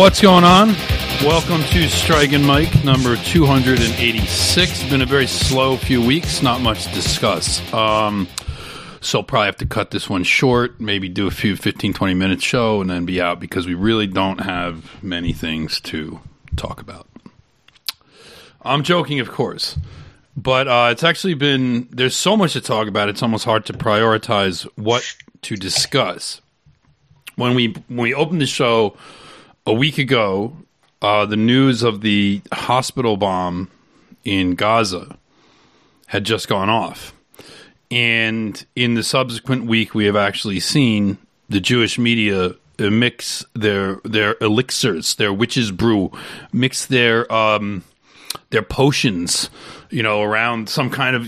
What's going on? Welcome to Strike and Mike number 286. Been a very slow few weeks, not much to discuss. Um, so probably have to cut this one short, maybe do a few 15, 20 minute show and then be out because we really don't have many things to talk about. I'm joking, of course. But uh, it's actually been, there's so much to talk about, it's almost hard to prioritize what to discuss. When we when we opened the show a week ago, uh, the news of the hospital bomb in Gaza had just gone off. And in the subsequent week, we have actually seen the Jewish media mix their their elixirs, their witches brew, mix their um, their potions, you know, around some kind of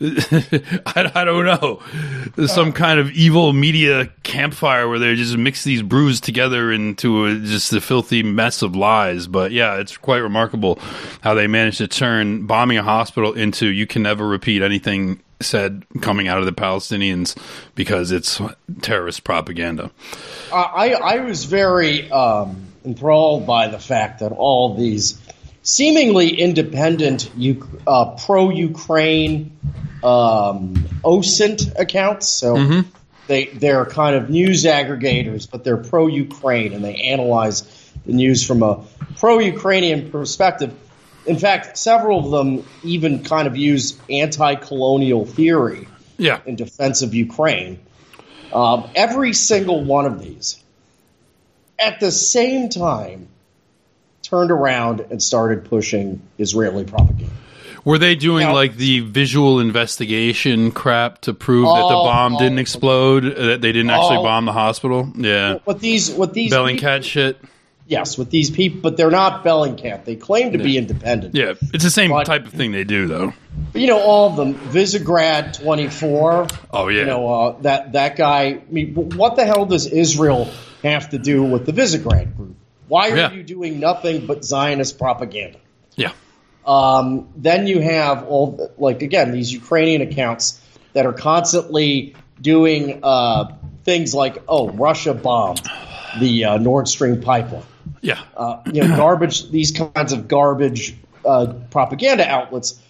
I, I, don't know, some kind of evil media campfire where they just mix these brews together into a, just a filthy mess of lies. But yeah, it's quite remarkable how they managed to turn bombing a hospital into you can never repeat anything said coming out of the Palestinians because it's terrorist propaganda. I I was very um, enthralled by the fact that all these seemingly independent uh, pro Ukraine um, OSINT accounts. So mm-hmm. they they're kind of news aggregators, but they're pro Ukraine and they analyze the news from a pro Ukrainian perspective. In fact, several of them even kind of use anti-colonial theory yeah. in defense of Ukraine. Um, every single one of these, at the same time, turned around and started pushing Israeli propaganda. Were they doing now, like the visual investigation crap to prove all, that the bomb all, didn't explode? That they didn't actually bomb the hospital? Yeah. What these? What these? Bellingcat people, shit. Yes, with these people, but they're not Bellingcat. They claim to yeah. be independent. Yeah, it's the same but, type of thing they do, though. But, you know, all of them. Visegrad twenty four. Oh yeah. You know uh, that that guy. I mean, what the hell does Israel have to do with the Visegrad group? Why are yeah. you doing nothing but Zionist propaganda? Yeah. Um, then you have all like again these Ukrainian accounts that are constantly doing uh, things like oh Russia bombed the uh, Nord Stream pipeline. Yeah. Uh, you know garbage. These kinds of garbage uh, propaganda outlets.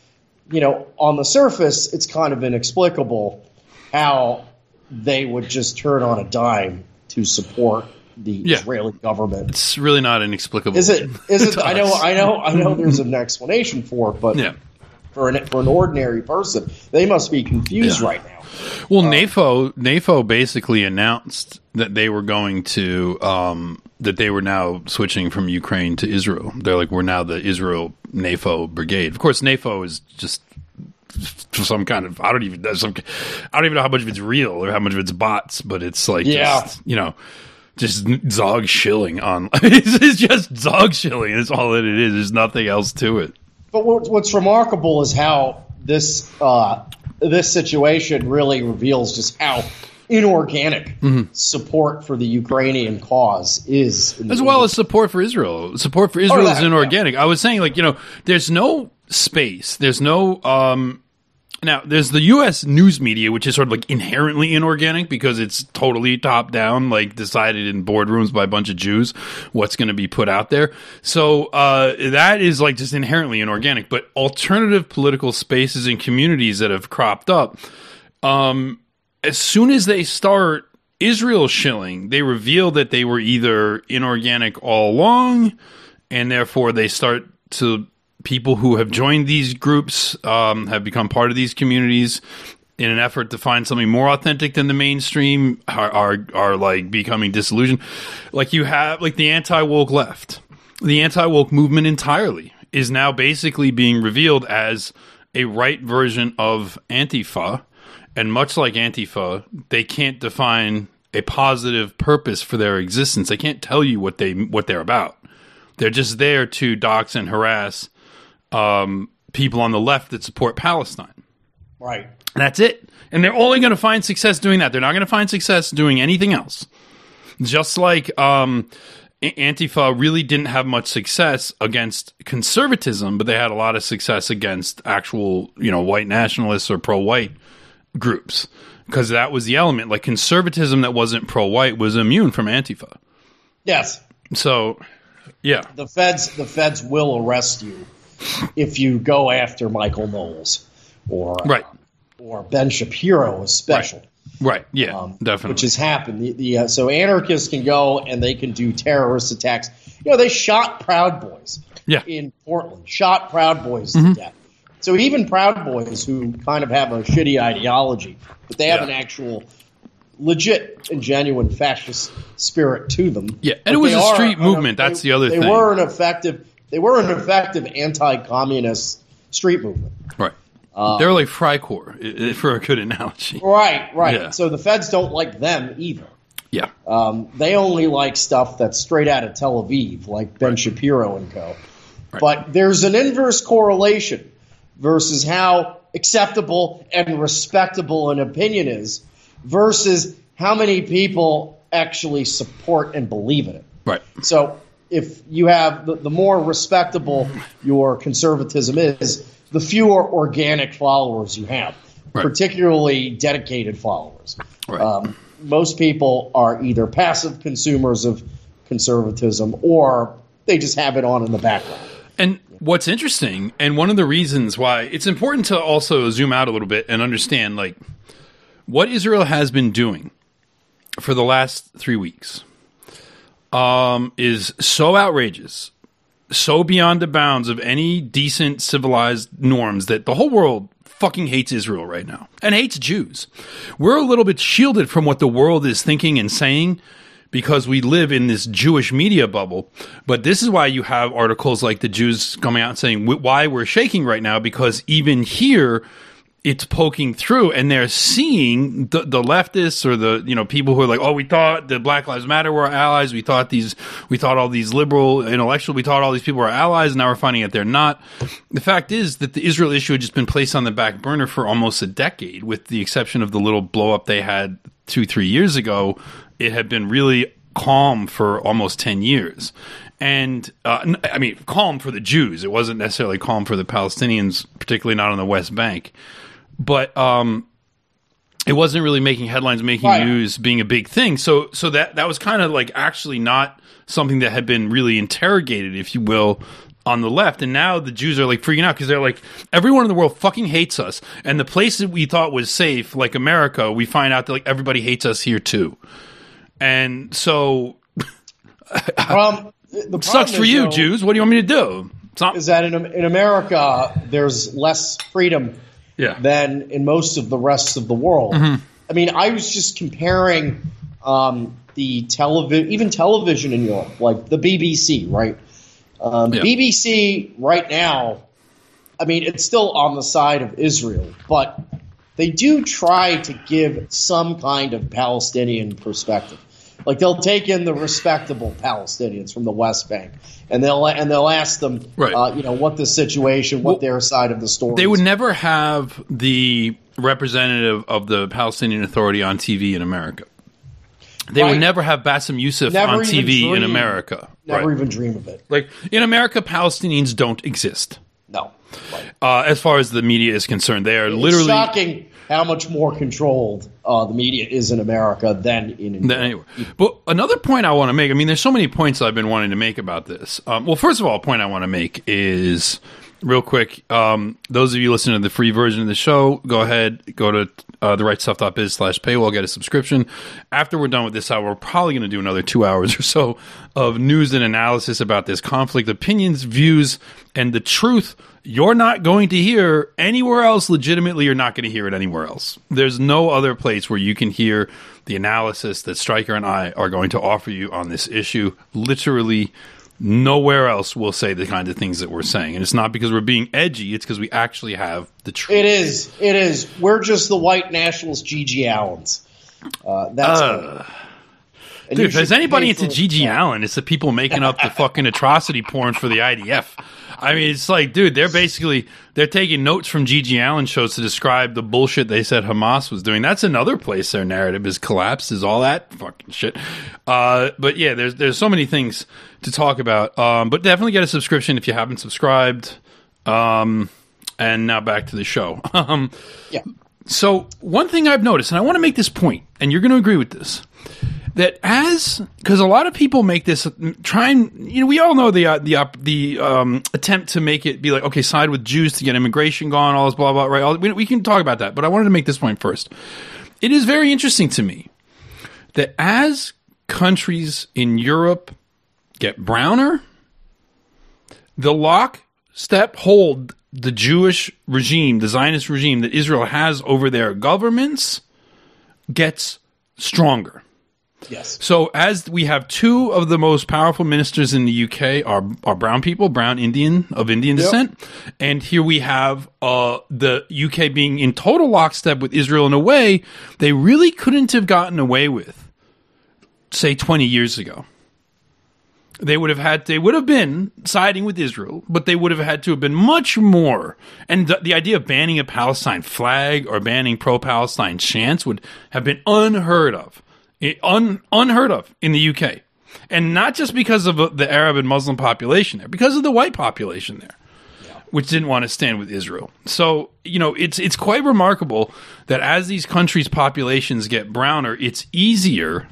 You know, on the surface, it's kind of inexplicable how they would just turn on a dime to support the yeah. Israeli government. It's really not inexplicable. Is it? Is it? I know. I know. I know. There's an explanation for it, but yeah. for an for an ordinary person, they must be confused yeah. right now. Well, uh, NAFO NAFO basically announced that they were going to um, that they were now switching from Ukraine to Israel. They're like, we're now the Israel NAFO brigade. Of course, NAFO is just some kind of I don't even some I don't even know how much of it's real or how much of it's bots, but it's like yeah, just, you know just zog shilling on. it's just zog shilling. That's all that it is. There's nothing else to it. But what's remarkable is how this uh, this situation really reveals just how inorganic mm-hmm. support for the Ukrainian cause is, as well as support for Israel. Support for Israel oh, that, is inorganic. Yeah. I was saying, like you know, there's no space. There's no um, now, there's the U.S. news media, which is sort of like inherently inorganic because it's totally top down, like decided in boardrooms by a bunch of Jews what's going to be put out there. So uh, that is like just inherently inorganic. But alternative political spaces and communities that have cropped up, um, as soon as they start Israel shilling, they reveal that they were either inorganic all along, and therefore they start to people who have joined these groups um, have become part of these communities in an effort to find something more authentic than the mainstream are, are, are like becoming disillusioned. Like you have like the anti woke left, the anti woke movement entirely is now basically being revealed as a right version of Antifa. And much like Antifa, they can't define a positive purpose for their existence. They can't tell you what they what they're about. They're just there to dox and harass um, people on the left that support Palestine. Right. That's it. And they're only going to find success doing that. They're not going to find success doing anything else. Just like um, Antifa really didn't have much success against conservatism, but they had a lot of success against actual, you know, white nationalists or pro-white groups. because that was the element. Like conservatism that wasn't pro-white was immune from Antifa. Yes. So, yeah, the feds the feds will arrest you if you go after Michael Knowles or right, uh, or Ben Shapiro, especially. Right. Yeah. Um, definitely. Which has happened. The, the uh, so anarchists can go and they can do terrorist attacks. You know, they shot Proud Boys. Yeah. In Portland, shot Proud Boys mm-hmm. to death. So even Proud Boys, who kind of have a shitty ideology, but they have yeah. an actual legit and genuine fascist spirit to them. Yeah, and it was a street movement. That's they, the other they thing. They were an effective. They were an effective anti-communist street movement. Right. Um, They're like Freikorps, for a good analogy. Right, right. Yeah. So the feds don't like them either. Yeah. Um, they only like stuff that's straight out of Tel Aviv, like Ben right. Shapiro and co. Right. But there's an inverse correlation versus how acceptable and respectable an opinion is versus how many people actually support and believe in it. Right. So if you have the, the more respectable your conservatism is, the fewer organic followers you have, right. particularly dedicated followers. Right. Um, most people are either passive consumers of conservatism or they just have it on in the background. And what's interesting, and one of the reasons why it's important to also zoom out a little bit and understand, like, what Israel has been doing for the last three weeks um, is so outrageous, so beyond the bounds of any decent civilized norms that the whole world fucking hates Israel right now and hates Jews. We're a little bit shielded from what the world is thinking and saying because we live in this Jewish media bubble. But this is why you have articles like the Jews coming out and saying why we're shaking right now because even here it's poking through and they're seeing the, the leftists or the you know people who are like oh we thought the black lives matter were allies. We thought these we thought all these liberal intellectuals we thought all these people were allies and now we're finding out they're not. The fact is that the israel issue had just been placed on the back burner for almost a decade with the exception of the little blow up they had two three years ago. It had been really calm for almost 10 years. And uh, I mean, calm for the Jews. It wasn't necessarily calm for the Palestinians, particularly not on the West Bank but um, it wasn't really making headlines, making right. news, being a big thing. So so that that was kind of like actually not something that had been really interrogated, if you will, on the left. And now the Jews are like freaking out because they're like, everyone in the world fucking hates us. And the place that we thought was safe, like America, we find out that like everybody hates us here too. And so, um, sucks for you, though, Jews. What do you want me to do? Not- is that in, in America, there's less freedom yeah. than in most of the rest of the world. Mm-hmm. I mean, I was just comparing um, the television, even television in Europe, like the BBC, right? Um, yeah. BBC right now, I mean, it's still on the side of Israel, but they do try to give some kind of Palestinian perspective. Like they'll take in the respectable Palestinians from the West Bank, and they'll and they'll ask them, right. uh, you know, what the situation, what well, their side of the story. They would never have the representative of the Palestinian Authority on TV in America. They right. would never have Bassem Youssef never on TV dream, in America. Never right. even dream of it. Like in America, Palestinians don't exist. No. Uh, as far as the media is concerned, they are it's literally shocking how much more controlled uh, the media is in America than in India. Anyway. But another point I want to make, I mean, there's so many points I've been wanting to make about this. Um, well, first of all, a point I want to make is real quick. Um, those of you listening to the free version of the show, go ahead, go to uh, the right stuff.biz slash paywall, get a subscription. After we're done with this hour, we're probably going to do another two hours or so of news and analysis about this conflict, opinions, views, and the truth you're not going to hear anywhere else legitimately you're not going to hear it anywhere else. There's no other place where you can hear the analysis that Striker and i are going to offer you on this issue. Literally nowhere else will say the kind of things that we're saying. And it's not because we're being edgy it's because we actually have the truth. It is. It is. We're just the white nationalists GG Allins. Uh, that's uh, Dude, if there's anybody into GG Allin, it's the people making up the fucking atrocity porn for the IDF. I mean, it's like, dude, they're basically they're taking notes from GG Allin shows to describe the bullshit they said Hamas was doing. That's another place their narrative is collapsed. Is all that fucking shit. Uh, but yeah, there's there's so many things to talk about. Um, but definitely get a subscription if you haven't subscribed. Um, and now back to the show. um, yeah. So one thing I've noticed, and I want to make this point, and you're going to agree with this, that as because a lot of people make this try and you know we all know the uh, the uh, the um, attempt to make it be like okay side with Jews to get immigration gone all this blah blah right all, we, we can talk about that but I wanted to make this point first. It is very interesting to me that as countries in Europe get browner, the lock step hold the Jewish regime, the Zionist regime that Israel has over their governments gets stronger. Yes. So as we have two of the most powerful ministers in the UK are are brown people, brown Indian of Indian descent, and here we have uh, the UK being in total lockstep with Israel in a way they really couldn't have gotten away with, say twenty years ago. They would have had they would have been siding with Israel, but they would have had to have been much more. And the, the idea of banning a Palestine flag or banning pro-Palestine chants would have been unheard of un, unheard of in the UK. And not just because of uh, the Arab and Muslim population there, because of the white population there, yeah. which didn't want to stand with Israel. So, you know, it's it's quite remarkable that as these countries' populations get browner, it's easier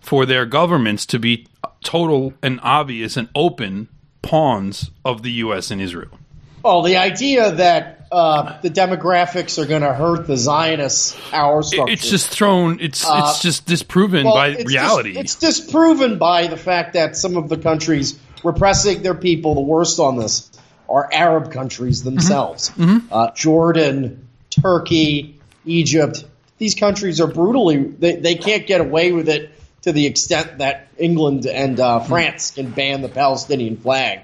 for their governments to be total and obvious and open pawns of the US and Israel. Well, the idea that uh, the demographics are going to hurt the Zionist power structure. It's just thrown. It's uh, it's just disproven well, by it's reality. Dis, it's disproven by the fact that some of the countries repressing their people the worst on this are Arab countries mm-hmm. themselves. Mm-hmm. Uh, Jordan, Turkey, Egypt. These countries are brutally. They, they can't get away with it to the extent that England and uh, France can ban the Palestinian flag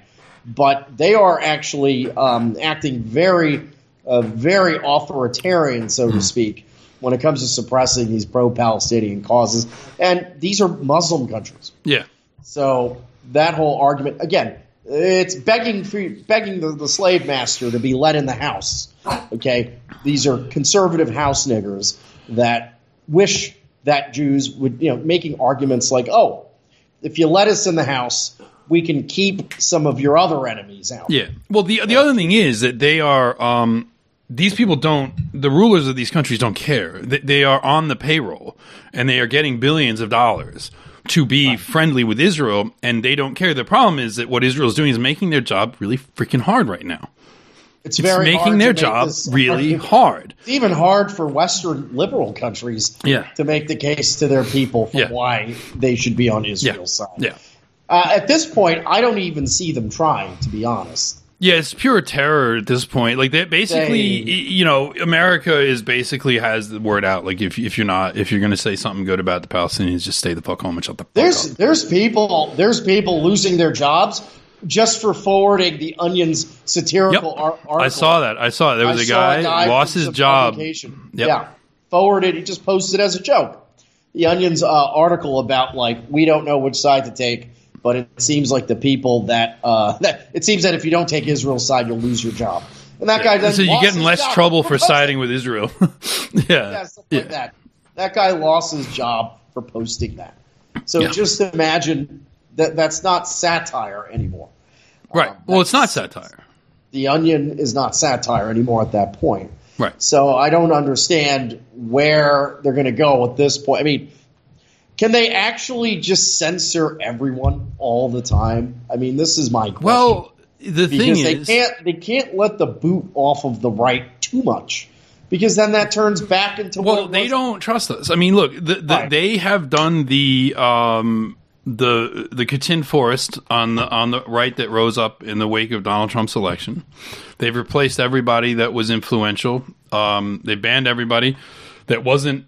but they are actually um, acting very, uh, very authoritarian, so to hmm. speak, when it comes to suppressing these pro-Palestinian causes. And these are Muslim countries. Yeah. So that whole argument again, it's begging for, begging the, the slave master to be let in the house. Okay, these are conservative house niggers that wish that Jews would, you know, making arguments like, oh, if you let us in the house, we can keep some of your other enemies out. Yeah. Well, the the other thing is that they are um, these people don't the rulers of these countries don't care. They, they, are on the payroll and they are getting billions of dollars to be right. friendly with Israel, and they don't care. The problem is that what Israel is doing is making their job really freaking hard right now. It's, it's making their job really hard. It's even hard for Western liberal countries yeah. to make the case to their people for yeah. why they should be on Israel's yeah. side. Yeah. Uh, at this point, I don't even see them trying, to be honest. Yeah, it's pure terror at this point. Like that, basically, they, you know, America is basically has the word out. Like if if you're not if you're going to say something good about the Palestinians, just stay the fuck home and shut the fuck there's, up. There's people there's people losing their jobs just for forwarding the Onion's satirical yep. article. I saw that. I saw it. There was a guy, a guy, lost his job. Yep. Yeah, forwarded. He just posted as a joke. The Onion's uh, article about like we don't know which side to take but it seems like the people that uh, that it seems that if you don't take Israel's side, you'll lose your job. And that guy So you get in less trouble for siding with Israel. yeah, yeah, yeah. like that. That guy lost his job for posting that. So yeah. just imagine that that's not satire anymore. Right. Um, well, it's not satire. The Onion is not satire anymore at that point. Right. So I don't understand where they're going to go at this point. I mean, can they actually just censor everyone all the time? I mean, this is my question. Well, the because thing they is, can't they can't let the boot off of the right too much because then that turns back into well, they don't trust us. I mean, look, the, the, right. they have done the um, the the Katyn forest on the on the right that rose up in the wake of Donald Trump's election. They've replaced everybody that was influential. Um, they banned everybody that wasn't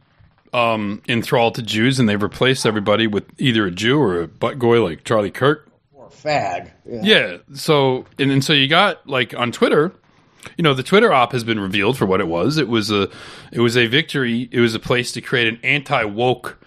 um, enthralled to Jews, and they've replaced everybody with either a Jew or a butt goy like Charlie Kirk or a fag. Yeah. yeah. So and, and so you got like on Twitter, you know, the Twitter op has been revealed for what it was. It was a it was a victory. It was a place to create an anti woke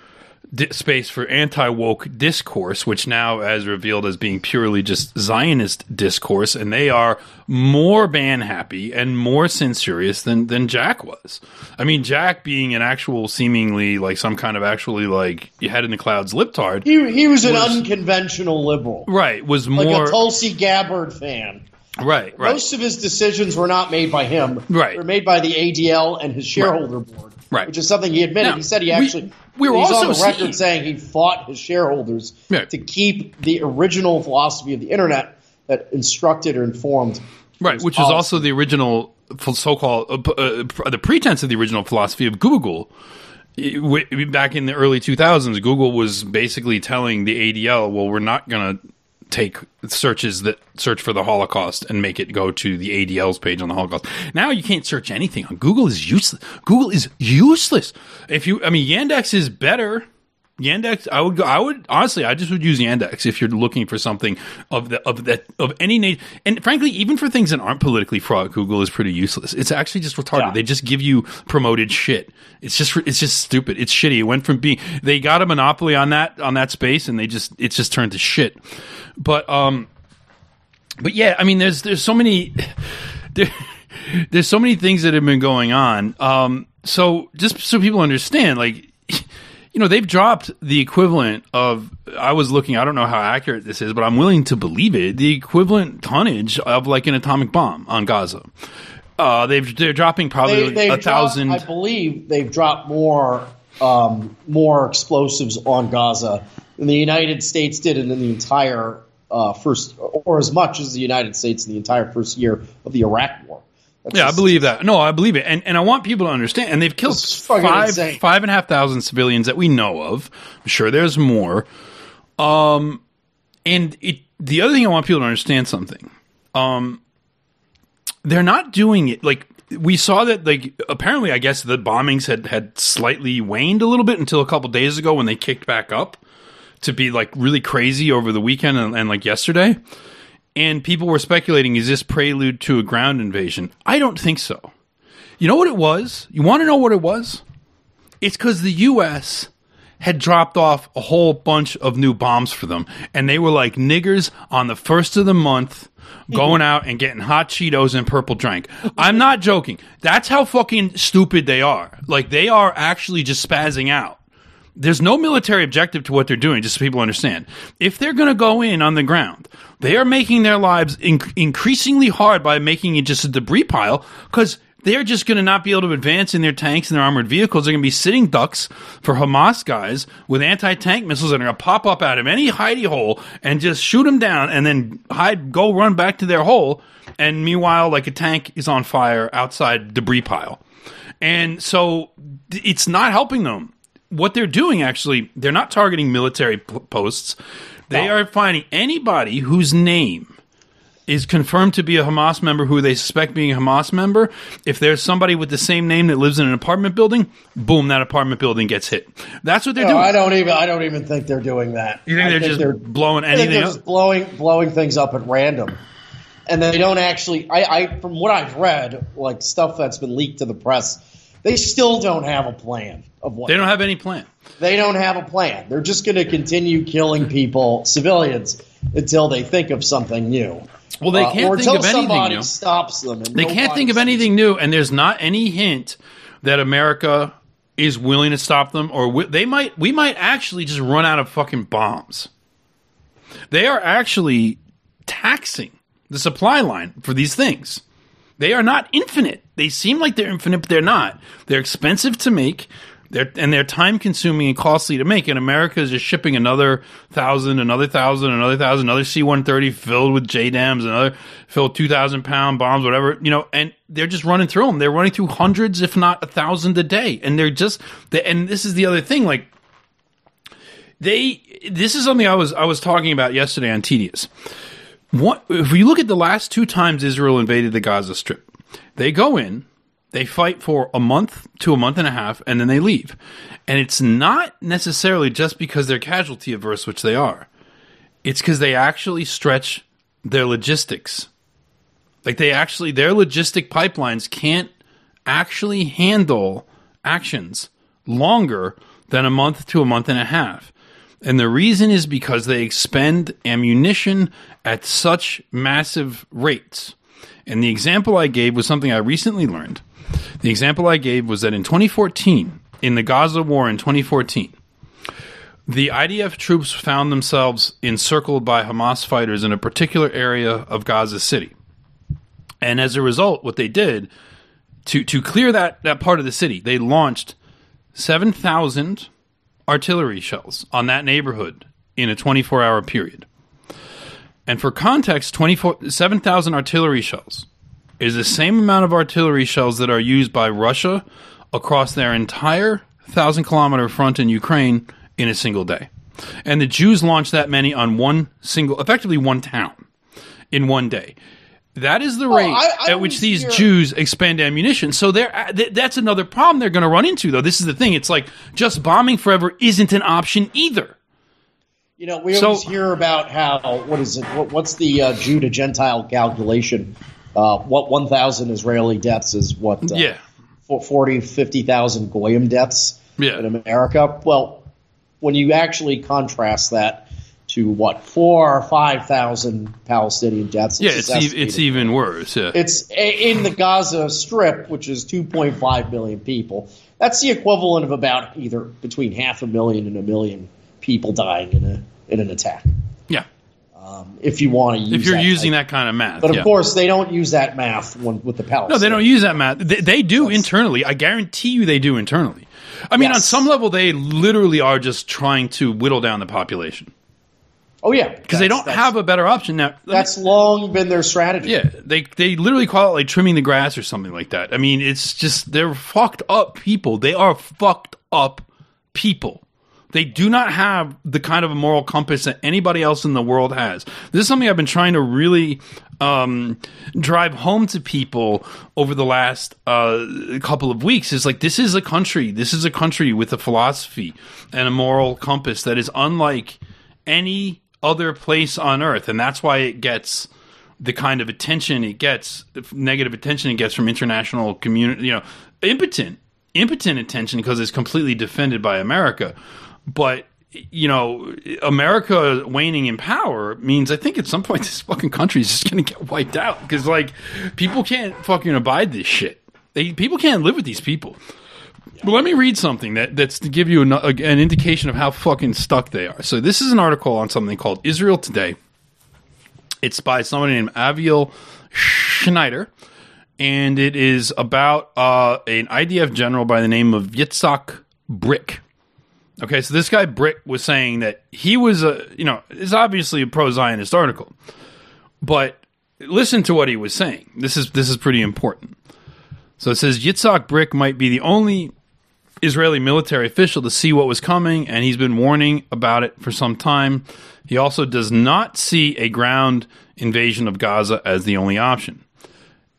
di- space for anti woke discourse, which now as revealed as being purely just Zionist discourse, and they are more ban happy and more censorious than than Jack was. I mean, Jack being an actual, seemingly like some kind of actually like head in the clouds liptard. He he was an was, unconventional liberal, right? Was more like a Tulsi Gabbard fan. Right, right. Most of his decisions were not made by him. Right. They were made by the ADL and his shareholder board. Right. Which is something he admitted. Now, he said he actually. We were he's also on the record seeing- saying he fought his shareholders Yeah. to keep the original philosophy of the internet that instructed or informed. Right, which policy. also the original so-called uh, uh, the pretense of the original philosophy of Google. Back in the early 2000s, Google was basically telling the ADL, "Well, we're not going to take searches that search for the Holocaust and make it go to the ADL's page on the Holocaust." Now you can't search anything on Google. is useless. Google is useless. If you, I mean, Yandex is better. Yandex, I would go. I would honestly, I just would use Yandex if you're looking for something of the of that of any nation. And frankly, even for things that aren't politically fraught, Google is pretty useless. It's actually just retarded. Yeah. They just give you promoted shit. It's just it's just stupid. It's shitty. It went from being they got a monopoly on that on that space, and they just it's just turned to shit. But um, but yeah, I mean, there's there's so many there, there's so many things that have been going on. Um, so just so people understand, like you know, they've dropped the equivalent of. I was looking. I don't know how accurate this is, but I'm willing to believe it. The equivalent tonnage of like an atomic bomb on Gaza. Uh, they've they're dropping probably They, a thousand. I believe they've dropped more um, more explosives on Gaza than the United States did in the entire uh, first, or as much as the United States in the entire first year of the Iraq War. That's Yeah, I believe that. No, I believe it, and and I want people to understand. And they've killed This is fucking five insane. five and a half thousand civilians that we know of. I'm sure there's more. Um, and it. The other thing I want people to understand something. Um, they're not doing it like we saw that. Like apparently, I guess the bombings had had slightly waned a little bit until a couple days ago when they kicked back up to be like really crazy over the weekend and, and like yesterday and people were speculating is this prelude to a ground invasion? I don't think so. You know what it was? You want to know what it was? It's because the us had dropped off a whole bunch of new bombs for them and they were like niggers on the first of the month going out and getting hot cheetos and purple drink. I'm not joking. That's how fucking stupid they are. Like they are actually just spazzing out there's no military objective to what they're doing, just so people understand. If they're going to go in on the ground, they are making their lives inc- increasingly hard by making it just a debris pile because they're just going to not be able to advance in their tanks and their armored vehicles. They're going to be sitting ducks for Hamas guys with anti tank missiles that are going to pop up out of any hidey hole and just shoot them down and then hide, go run back to their hole. And meanwhile, like a tank is on fire outside debris pile. And so it's not helping them. What they're doing, actually, they're not targeting military p- posts. They No. are finding anybody whose name is confirmed to be a Hamas member who they suspect being a Hamas member. If there's somebody with the same name that lives in an apartment building, boom, that apartment building gets hit. That's what they're No, doing. I don't even. I don't even think they're doing that. you think I they're just blowing I think anything they're up? just blowing blowing things up at random, and they don't actually. I, I from what I've read, like stuff that's been leaked to the press, they still don't have a plan of what They don't have any plan. They don't have a plan. They're just going to continue killing people, civilians, until they think of something new. Well, they Uh, can't or think of anything somebody new. stops them. They can't think of anything new, and there's not any hint that America is willing to stop them, or wi- they might. We might actually just run out of fucking bombs. They are actually taxing the supply line for these things. They are not infinite. They seem like they're infinite, but they're not. They're expensive to make. They're, and they're time consuming and costly to make. And America is just shipping another thousand, another thousand, another thousand, another C 130 filled with JDAMs, another filled 2,000 pound bombs, whatever, you know, and they're just running through them. They're running through hundreds, if not a thousand a day. And they're just, they, and this is the other thing, like, they, this is something I was, I was talking about yesterday on Tedious. What, if you look at the last two times Israel invaded the Gaza Strip, they go in, they fight for a month to a month and a half, and then they leave. And it's not necessarily just because they're casualty averse, which they are. It's because they actually stretch their logistics. Like they actually, their logistic pipelines can't actually handle actions longer than a month to a month and a half. And the reason is because they expend ammunition at such massive rates. And the example I gave was something I recently learned. The example I gave was that in 2014, in the Gaza war in 2014, the IDF troops found themselves encircled by Hamas fighters in a particular area of Gaza City. And as a result, what they did to to clear that that part of the city, they launched seven thousand artillery shells on that neighborhood in a 24 hour period. And for context, 7,000 artillery shells is the same amount of artillery shells that are used by Russia across their entire thousand kilometer front in Ukraine in a single day. And the Jews launched that many on one single, effectively one town in one day. That is the rate I, I at which these hear- Jews expend ammunition. So there, that's another problem they're going to run into, though. This is the thing. It's like just bombing forever isn't an option either. You know, we so, always hear about how what is it? What, what's the uh, Jew to Gentile calculation? Uh, what 1,000 Israeli deaths is what? Uh, yeah. 40, 50,000 Goyim deaths yeah. in America. Well, when you actually contrast that to what four or five thousand Palestinian deaths. Yeah, it's e- it's even worse. Yeah. It's in the Gaza Strip, which is 2.5 million people. That's the equivalent of about either between half a million and a million people dying in a in an attack. Um, if you want to use, if you're that using that kind of math, but of yeah. course they don't use that math when, with the Palestinians. No, they don't use that math. They, they do That's, internally. I guarantee you, they do internally. I mean, yes. on some level, they literally are just trying to whittle down the population. Oh yeah, because they don't have a better option now. That's me, long been their strategy. Yeah, they they literally call it like trimming the grass or something like that. I mean, it's just they're fucked up people. They are fucked up people. They do not have the kind of a moral compass that anybody else in the world has. This is something I've been trying to really um, drive home to people over the last uh, couple of weeks. Is like this is a country. This is a country with a philosophy and a moral compass that is unlike any other place on earth, and that's why it gets the kind of attention it gets, negative attention it gets from international community. You know, impotent, impotent attention because it's completely defended by America. But you know, America waning in power means I think at some point this fucking country is just going to get wiped out because like people can't fucking abide this shit. They people can't live with these people. But let me read something that that's to give you an, an indication of how fucking stuck they are. So this is an article on something called Israel Today. It's by somebody named Aviel Schneider, and it is about uh, an IDF general by the name of Yitzhak Brick. Okay, so this guy Brick was saying that he was a, you know, it's obviously a pro-Zionist article, but listen to what he was saying. This is this is pretty important. So it says Yitzhak Brick might be the only Israeli military official to see what was coming, and he's been warning about it for some time. He also does not see a ground invasion of Gaza as the only option.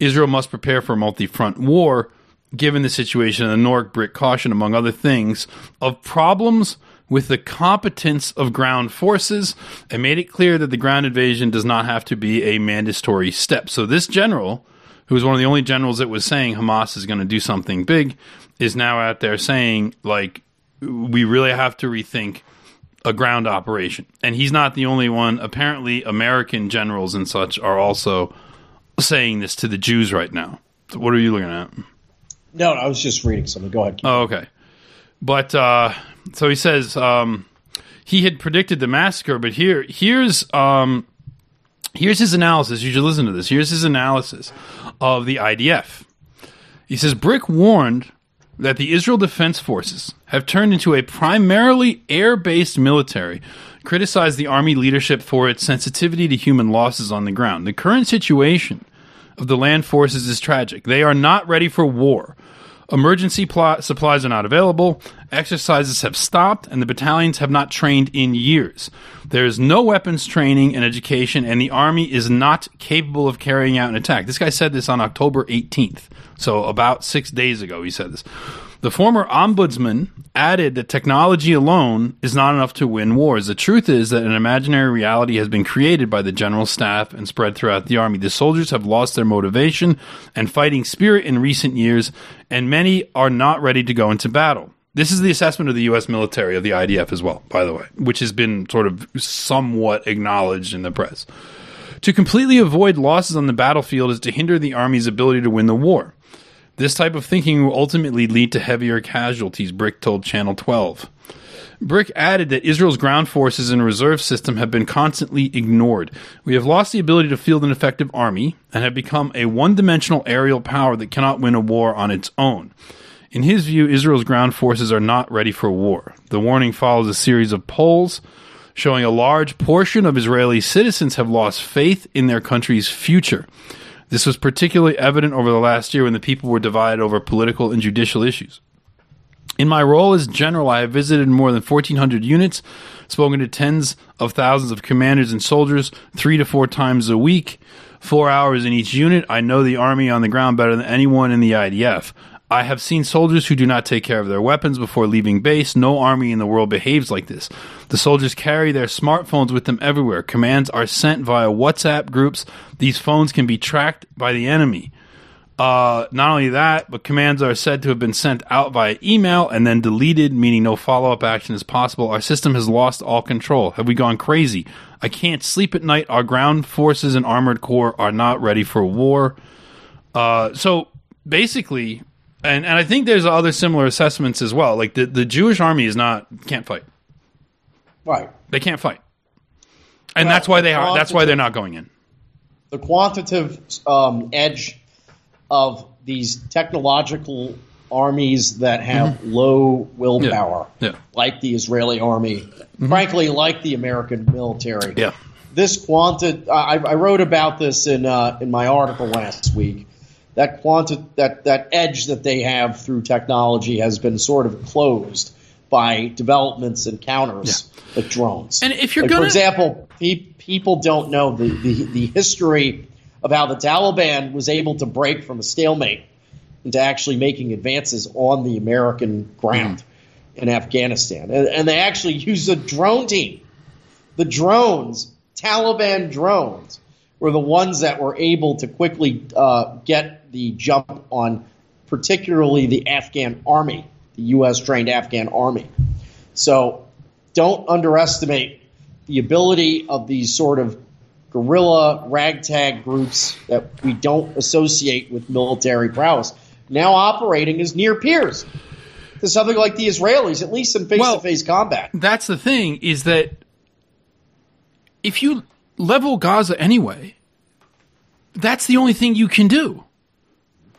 Israel must prepare for a multi front war given the situation in the North, Brick caution, among other things, of problems with the competence of ground forces and made it clear that the ground invasion does not have to be a mandatory step. So this general, who was one of the only generals that was saying Hamas is going to do something big, is now out there saying like we really have to rethink a ground operation. And he's not the only one. Apparently, American generals and such are also saying this to the Jews right now. So what are you looking at? No, I was just reading something. Go ahead. Oh, okay. But uh, so he says um, he had predicted the massacre, but here here's um, here's his analysis. You should listen to this. Here's his analysis of the IDF. He says Brick warned that the Israel Defense Forces have turned into a primarily air-based military. Criticized the army leadership for its sensitivity to human losses on the ground. The current situation of the land forces is tragic. They are not ready for war. Emergency pl- supplies are not available, exercises have stopped, and the battalions have not trained in years. There is no weapons training and education, and the Army is not capable of carrying out an attack. This guy said this on October 18th, so about six days ago, he said this. The former ombudsman added that technology alone is not enough to win wars. The truth is that an imaginary reality has been created by the general staff and spread throughout the army. The soldiers have lost their motivation and fighting spirit in recent years, and many are not ready to go into battle. This is the assessment of the U.S. military, of the IDF as well, by the way, which has been sort of somewhat acknowledged in the press. To completely avoid losses on the battlefield is to hinder the Army's ability to win the war. This type of thinking will ultimately lead to heavier casualties, Brick told Channel 12. Brick added that Israel's ground forces and reserve system have been constantly ignored. We have lost the ability to field an effective army and have become a one dimensional aerial power that cannot win a war on its own. In his view, Israel's ground forces are not ready for war. The warning follows a series of polls showing a large portion of Israeli citizens have lost faith in their country's future. This was particularly evident over the last year when the people were divided over political and judicial issues. In my role as general, I have visited more than 1,400 units, spoken to tens of thousands of commanders and soldiers three to four times a week, four hours in each unit. I know the Army on the ground better than anyone in the IDF. I have seen soldiers who do not take care of their weapons before leaving base. No army in the world behaves like this. The soldiers carry their smartphones with them everywhere. Commands are sent via WhatsApp groups. These phones can be tracked by the enemy. Uh, not only that, but commands are said to have been sent out via email and then deleted, meaning no follow up action is possible. Our system has lost all control. Have we gone crazy? I can't sleep at night. Our ground forces and armored corps are not ready for war. Uh, so basically, and, and I think there's other similar assessments as well. Like the, the Jewish army is not can't fight. Right. They can't fight, and Well, that's why they are. That's why they're not going in. The quantitative um, edge of these technological armies that have low willpower, Mm-hmm. Yeah. Mm-hmm. like the Israeli army, frankly, like the American military. Yeah. This quanti- I, I wrote about this in uh, in my article last week. That quanti- that that edge that they have through technology has been sort of closed by developments and counters like drones. And if you're Like, gonna- for example, pe- people don't know the, the the history of how the Taliban was able to break from a stalemate into actually making advances on the American ground in Afghanistan, and, and they actually used a drone team. The drones, Taliban drones, were the ones that were able to quickly uh, get the jump on, particularly the Afghan army, the U.S. trained Afghan army. So don't underestimate the ability of these sort of guerrilla ragtag groups that we don't associate with military prowess now operating as near peers to something like the Israelis, at least in face to face combat. that's the thing is that if you level Gaza anyway, that's the only thing you can do.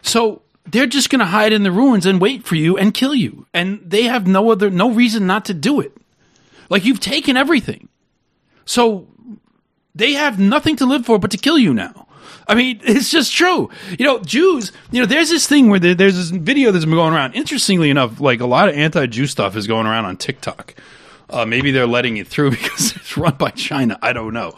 So they're just going to hide in the ruins and wait for you and kill you, and they have no other no reason not to do it. Like you've taken everything, so they have nothing to live for but to kill you now. I mean, it's just true. You know, Jews, you know, there's this thing where there's this video that's been going around. Interestingly enough, like a lot of anti Jew stuff is going around on TikTok. Uh, maybe they're letting it through because it's run by China. I don't know.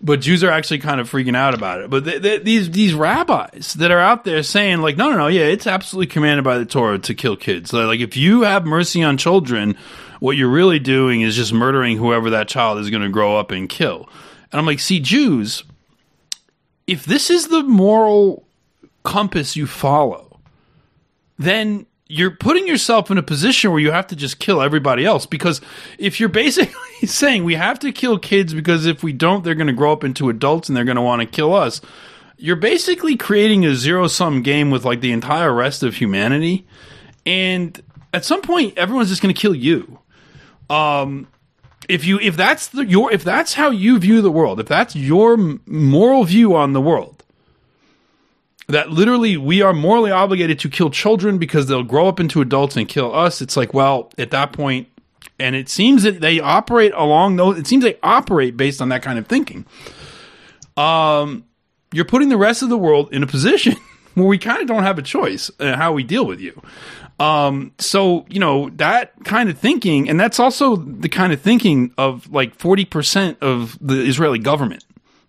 But Jews are actually kind of freaking out about it. But th th these these rabbis that are out there saying like, no, no, no, yeah, it's absolutely commanded by the Torah to kill kids. Like, if you have mercy on children, what you're really doing is just murdering whoever that child is going to grow up and kill. And I'm like, see, Jews, if this is the moral compass you follow, then you're putting yourself in a position where you have to just kill everybody else. Because if you're basically saying we have to kill kids because if we don't, they're going to grow up into adults and they're going to want to kill us, you're basically creating a zero sum game with like the entire rest of humanity. And at some point, everyone's just going to kill you. Um, if you if that's the your if that's how you view the world, if that's your moral view on the world, that literally we are morally obligated to kill children because they'll grow up into adults and kill us. It's like, well, at that point, and it seems that they operate along those. It seems they operate based on that kind of thinking. Um, you're putting the rest of the world in a position where we kind of don't have a choice in how we deal with you. Um, so you know that kind of thinking, and that's also the kind of thinking of like forty percent of the Israeli government.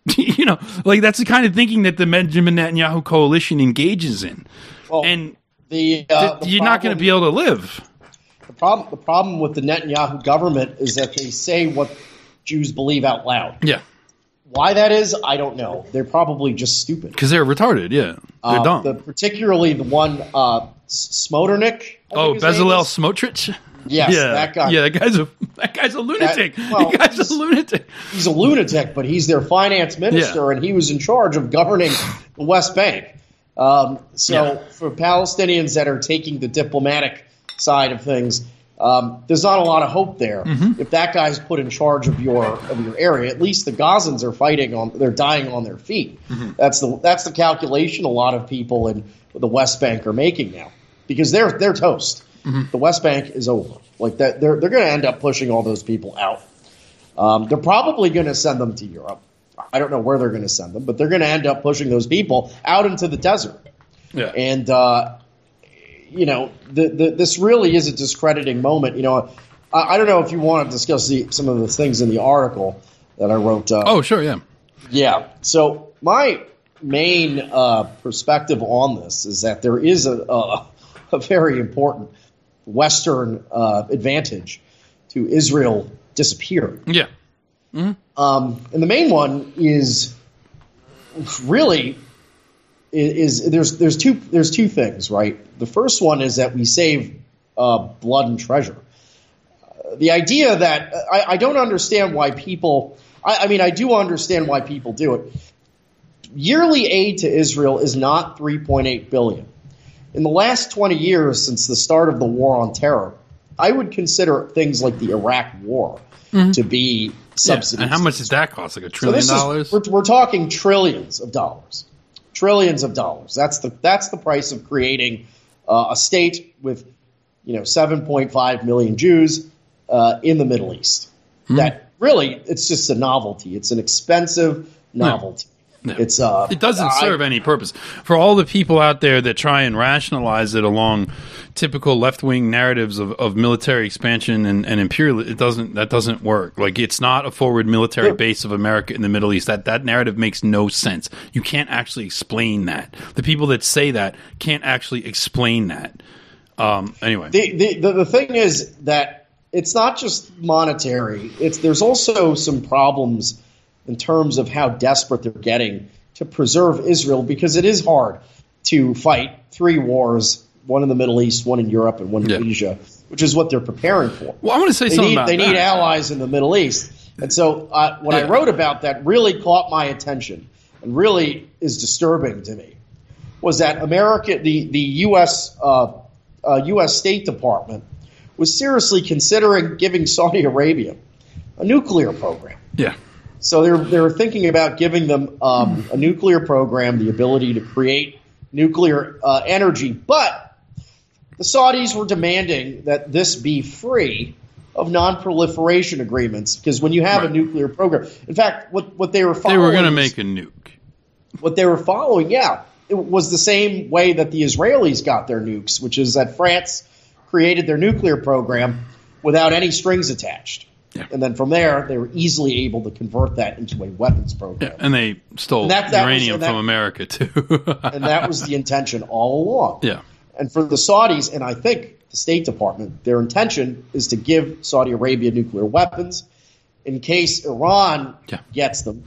you know, like that's the kind of thinking that the Benjamin Netanyahu coalition engages in, Well, and the, uh, th- the you're not going to be able to live. The problem, the problem with the Netanyahu government is that they say what Jews believe out loud. Yeah, Why that is, I don't know. They're probably just stupid. because they're retarded. Yeah, they're Uh, dumb. The, particularly the one uh, S- Smotrich. Oh, think his name Bezalel. Smotrich. Yes, yeah, that guy. Yeah, that guy's a that guy's a lunatic. well, that guy's he's- a lunatic. He's a lunatic, but he's their finance minister, and he was in charge of governing the West Bank. Um, so Yeah. for Palestinians that are taking the diplomatic side of things, Um, there's not a lot of hope there. If that guy's put in charge of your of your area, at least the Gazans are fighting on. They're dying on their feet. That's the that's the calculation a lot of people in the West Bank are making now because they're they're toast. The West Bank is over. Like that, they're they're going to end up pushing all those people out. Um, they're probably going to send them to Europe. I don't know where they're going to send them, but they're going to end up pushing those people out into the desert. Yeah. And uh, you know, the, the, this really is a discrediting moment. You know, I, I don't know if you want to discuss the, some of the things in the article that I wrote. Uh, oh, sure, yeah. yeah. So my main uh, perspective on this is that there is a, a, a very important Western uh, advantage to Israel disappear. Yeah. Um, and the main one is really is, is there's there's two there's two things, right? The first one is that we save uh, blood and treasure. Uh, the idea that I, I don't understand why people. I, I mean, I do understand why people do it. Yearly aid to Israel is not 3.8 billion. In the last 20 years since the start of the war on terror, I would consider things like the Iraq War to be Yeah. And how much does that cost? Like a So trillion is- dollars? we're, we're talking trillions of dollars, trillions of dollars. That's the that's the price of creating uh, a state with you know 7.5 million Jews uh, in the Middle East. Hmm. That really, it's just a novelty. It's an expensive novelty. Yeah. It's uh, It doesn't I- serve any purpose. For all the people out there that try and rationalize it along typical left wing narratives of, of military expansion and, and imperial, it doesn't that doesn't work. Like it's not a forward military Yeah. base of America in the Middle East. That that narrative makes no sense. You can't actually explain that. The people that say that can't actually explain that. Um, anyway, the, the, the, the thing is that it's not just monetary. It's there's also some problems in terms of how desperate they're getting to preserve Israel because it is hard to fight three wars, one in the Middle East, one in Europe, and one in Yeah. Asia, which is what they're preparing for. well, I want to say They something need about they need allies in the Middle East, and so uh, what I wrote about that really caught my attention and really is disturbing to me was that America, the the U.S. Uh, uh, U.S. State Department was seriously considering giving Saudi Arabia a nuclear program. yeah, So they were, they were thinking about giving them um, a nuclear program, the ability to create nuclear uh, energy, but the Saudis were demanding that this be free of non-proliferation agreements because when you have a nuclear program, in fact, what what they were following, they were going to make a nuke. what they were following, yeah, it was the same way that the Israelis got their nukes, which is that France created their nuclear program without any strings attached. Yeah. And then from there, they were easily able to convert that into a weapons program. Yeah, and they stole And that- that uranium and that- from America too. And that was the intention all along. yeah. And for the Saudis, and I think the State Department, their intention is to give Saudi Arabia nuclear weapons in case Iran Yeah. gets them,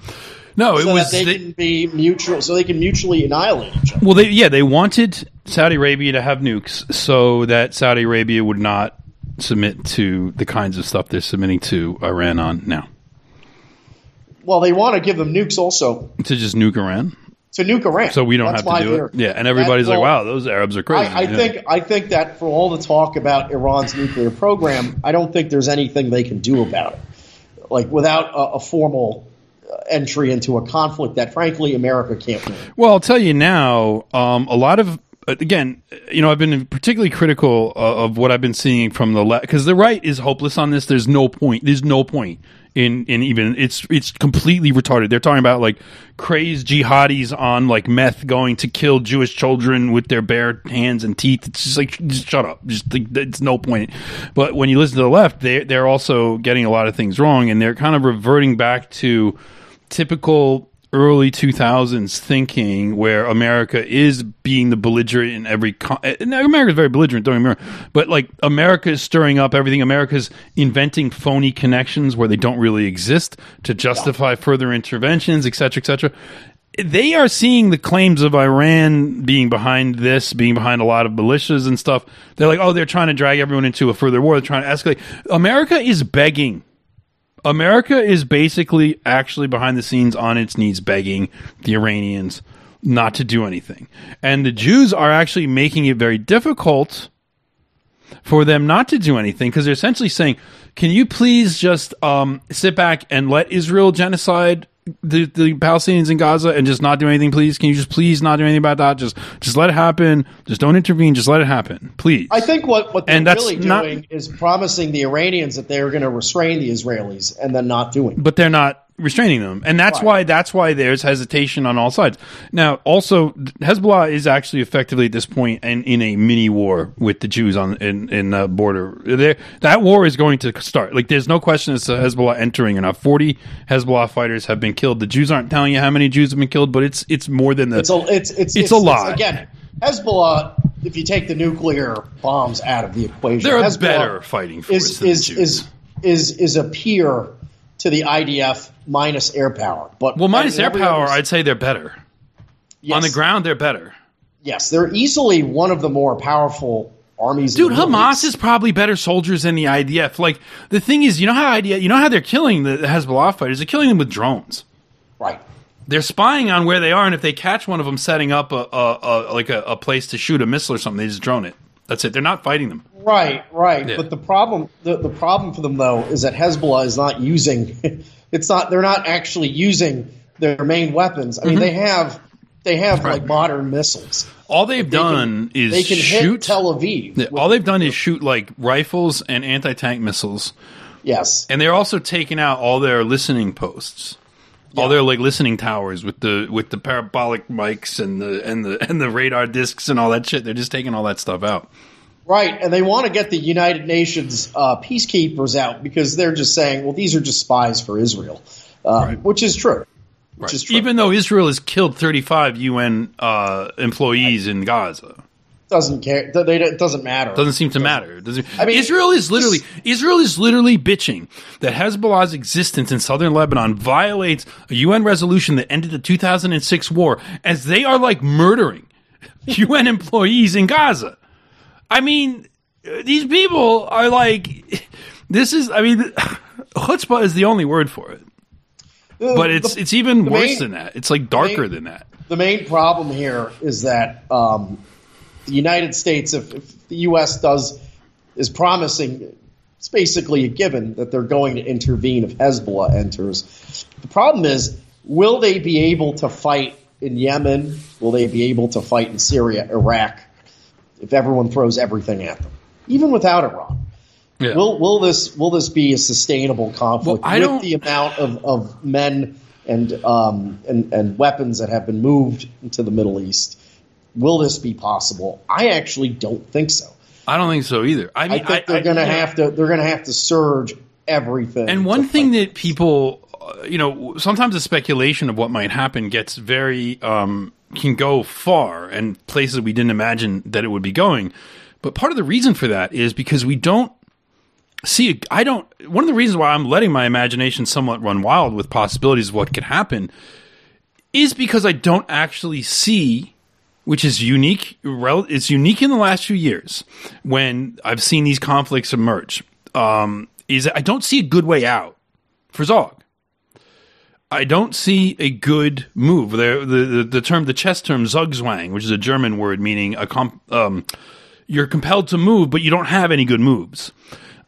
No, it so was that they they- can be mutual, so they can mutually annihilate each other. Well, they yeah, they wanted Saudi Arabia to have nukes so that Saudi Arabia would not submit to the kinds of stuff they're submitting to Iran on now. Well, they want to give them nukes also To just nuke Iran, to nuke Iran. so we don't That's have to do it. Yeah, and everybody's That- like, well, "Wow, those Arabs are crazy." I, I think I think that for all the talk about Iran's nuclear program, I don't think there's anything they can do about it. Like without a, a formal uh, entry into a conflict that, frankly, America can't win. Well, I'll tell you now. Um, a lot of Uh, again, you know, I've been particularly critical of, of what I've been seeing from the left because the right is hopeless on this. There's no point. There's no point in in even it's it's completely retarded. They're talking about like crazed jihadis on like meth going to kill Jewish children with their bare hands and teeth. It's just like just shut up. Just like, it's no point. But when you listen to the left, they they're also getting a lot of things wrong and they're kind of reverting back to typical early 2000s thinking where America is being the belligerent in every con- and eh, eh, America's very belligerent don't me but like America is stirring up everything America's inventing phony connections where they don't really exist to justify further interventions etc etc they are seeing the claims of Iran being behind this, being behind a lot of militias and stuff. They're like, oh, they're trying to drag everyone into a further war. They're trying to escalate. America is begging America is basically actually behind the scenes on its knees begging the Iranians not to do anything. And the Jews are actually making it very difficult for them not to do anything because they're essentially saying, "Can you please just um, sit back and let Israel genocide the, the Palestinians in Gaza and just not do anything, please? Can you just please not do anything about that? Just just let it happen. Just don't intervene. Just let it happen, please." I think what, what they're And really not- doing is promising the Iranians that they're going to restrain the Israelis and then not doing it. but they're not restraining them, and that's Right. why that's why there's hesitation on all sides. Now, also, Hezbollah is actually effectively at this point in, in a mini war with the Jews on in in the border. There, that war is going to start. Like, there's no question as to Hezbollah entering or not. Forty Hezbollah fighters have been killed. The Jews aren't telling you how many Jews have been killed, but it's it's more than the. It's a it's it's, It's a lot. again, Hezbollah. If you take the nuclear bombs out of the equation, they're a Hezbollah better fighting force is than is, is is is a peer to the IDF minus air power. But well, minus air power, other- I'd say they're better yes, on the ground. They're better. Yes, they're easily one of the more powerful armies. Dude, Hamas is probably better soldiers than the IDF. Like the thing is, you know how IDF, you know how they're killing the Hezbollah fighters? They're killing them with drones. right. They're spying on where they are, and if they catch one of them setting up a, a, a like a, a place to shoot a missile or something, they just drone it. That's it. They're not fighting them. Right, right. Yeah. But the problem, the, the problem for them though, is that Hezbollah is not using. It's not. They're not actually using their main weapons. I mean, they have they have Mm-hmm. Right. like modern missiles. All they've They can- done is they can shoot. hit Tel Aviv. Yeah, with- all they've done is shoot like rifles and anti tank missiles, yes, and they're also taking out all their listening posts. All their like listening towers with the with the parabolic mics and the and the and the radar discs and all that shit. They're just taking all that stuff out. Right. And they want to get the United Nations uh, peacekeepers out because they're just saying, well, these are just spies for Israel, uh, Right. which is true. Which is true. Even though Israel has killed 35 UN uh, employees in Gaza, doesn't care. They, they- it doesn't matter. doesn't seem to matter. Doesn't, I mean, Israel is literally Israel is literally bitching that Hezbollah's existence in southern Lebanon violates a UN resolution that ended the 2006 war, as they are like murdering UN employees in Gaza. I mean, these people are like, this is. I mean, chutzpah is the only word for it, but it's it's even worse main- than that. It's like darker main- than that. the main problem here is that um, the United States, if, if the U.S. does, is promising, it's basically a given that they're going to intervene if Hezbollah enters. The problem is, will they be able to fight in Yemen? Will they be able to fight in Syria, Iraq, if everyone throws everything at them, even without Iran? Yeah. Will will this will this be a sustainable conflict Well, I with don't- the amount of, of men and um and, and weapons that have been moved into the Middle East? Will this be possible? I actually don't think so. I don't think so either. I I mean, think they're going to yeah. have to they're going to have to surge everything. And one thing that people, uh, you know, sometimes the speculation of what might happen gets very um, can go far and places we didn't imagine that it would be going. But part of the reason for that is because we don't see. I don't. One of the reasons why I'm letting my imagination somewhat run wild with possibilities of what could happen is because I don't actually see which is unique. It's unique in the last few years when I've seen these conflicts emerge. Um, is I don't see a good way out for Zog. I don't see a good move. The the, the, term, the chess term, Zugzwang, which is a German word meaning a comp, um, you're compelled to move, but you don't have any good moves.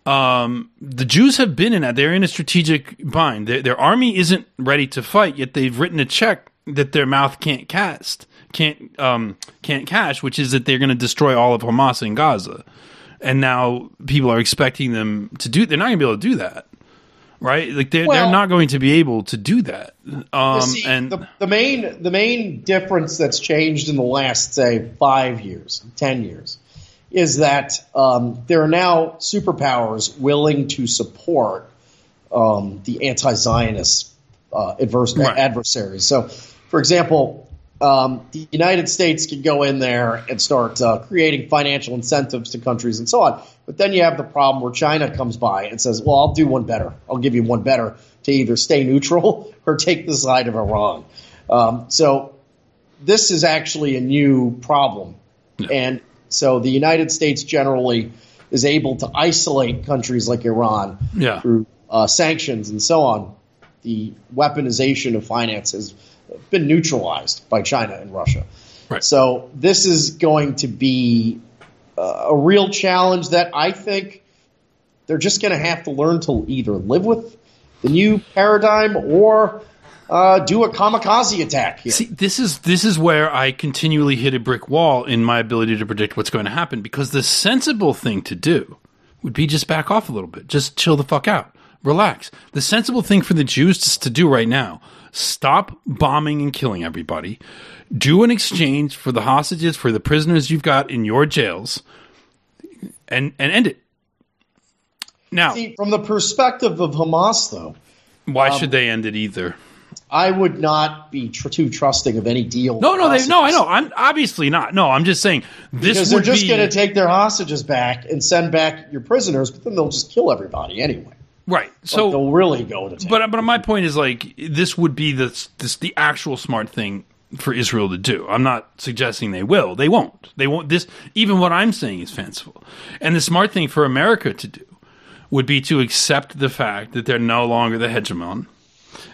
Um, the Jews have been in that. They're in a strategic bind. Their, their army isn't ready to fight, yet they've written a check that their mouth can't cast, can't um, can't cash, which is that they're going to destroy all of Hamas in Gaza. And now people are expecting them to do. They're not going to be able to do that, right? Like they're Well- they're not going to be able to do that. Um, See, and the, the main the main difference that's changed in the last say five years, ten years, is that um, there are now superpowers willing to support um, the anti-Zionist uh, adverse, Right. adversaries. So, for example, um, the United States can go in there and start uh, creating financial incentives to countries and so on. But then you have the problem where China comes by and says, "Well, I'll do one better. I'll give you one better to either stay neutral or take the side of Iran." Um, so this is actually a new problem, and so the United States generally is able to isolate countries like Iran Yeah. through uh, sanctions and so on. The weaponization of finance has been neutralized by China and Russia. Right. So this is going to be a real challenge that I think they're just going to have to learn to either live with the new paradigm or uh, do a kamikaze attack here. See, this is this is where I continually hit a brick wall in my ability to predict what's going to happen because the sensible thing to do would be just back off a little bit, just chill the fuck out, relax. The sensible thing for the Jews to do right now: stop bombing and killing everybody, do an exchange for the hostages for the prisoners you've got in your jails, and and end it. Now, See, from the perspective of Hamas, though, why um, should they end it either? I would not be tr- too trusting of any deal. No, no, they, no. I know. I'm obviously not. No, I'm just saying this. Because they're just be, going to take their hostages back and send back your prisoners, but then they'll just kill everybody anyway. Right. So like they'll really go to. But but my point is like this would be the this the actual smart thing for Israel to do. I'm not suggesting they will. They won't. They won't. This even what I'm saying is fanciful. And the smart thing for America to do would be to accept the fact that they're no longer the hegemon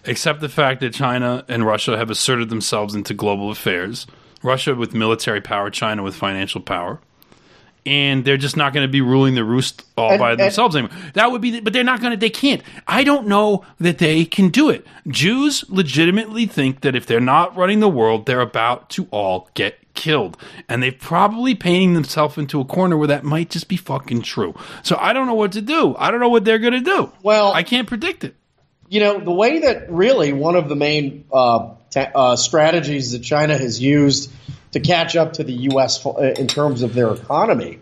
accept the fact that China and Russia have asserted themselves into global affairs. Russia with military power, China with financial power. And they're just not going to be ruling the roost all and, by themselves anymore. That would be, the, but they're not going to, they can't. I don't know that they can do it. Jews legitimately think that if they're not running the world, they're about to all get killed. And they're probably painting themselves into a corner where that might just be fucking true. So I don't know what to do. I don't know what they're going to do. Well, I can't predict it you know, the way that really one of the main uh, uh, strategies that China has used to catch up to the U.S. Uh, in terms of their economy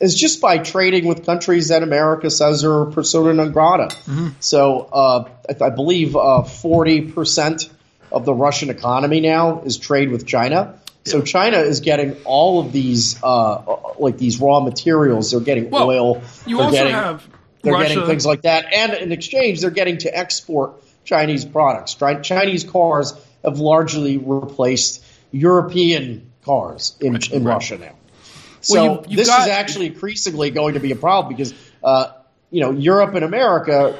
is just by trading with countries that America says are persona non grata. Mm-hmm. So uh, I, I, believe uh, forty percent of the Russian economy now is trade with China. So yeah. China is getting all of these, uh, like these raw materials. They're getting well, oil. You also getting, have they're Russia. getting things like that, and in exchange, they're getting to export Chinese products. Chinese cars have largely replaced European cars in, right, in right. Russia now. So well, you've this got, is actually increasingly going to be a problem because uh, you know Europe and America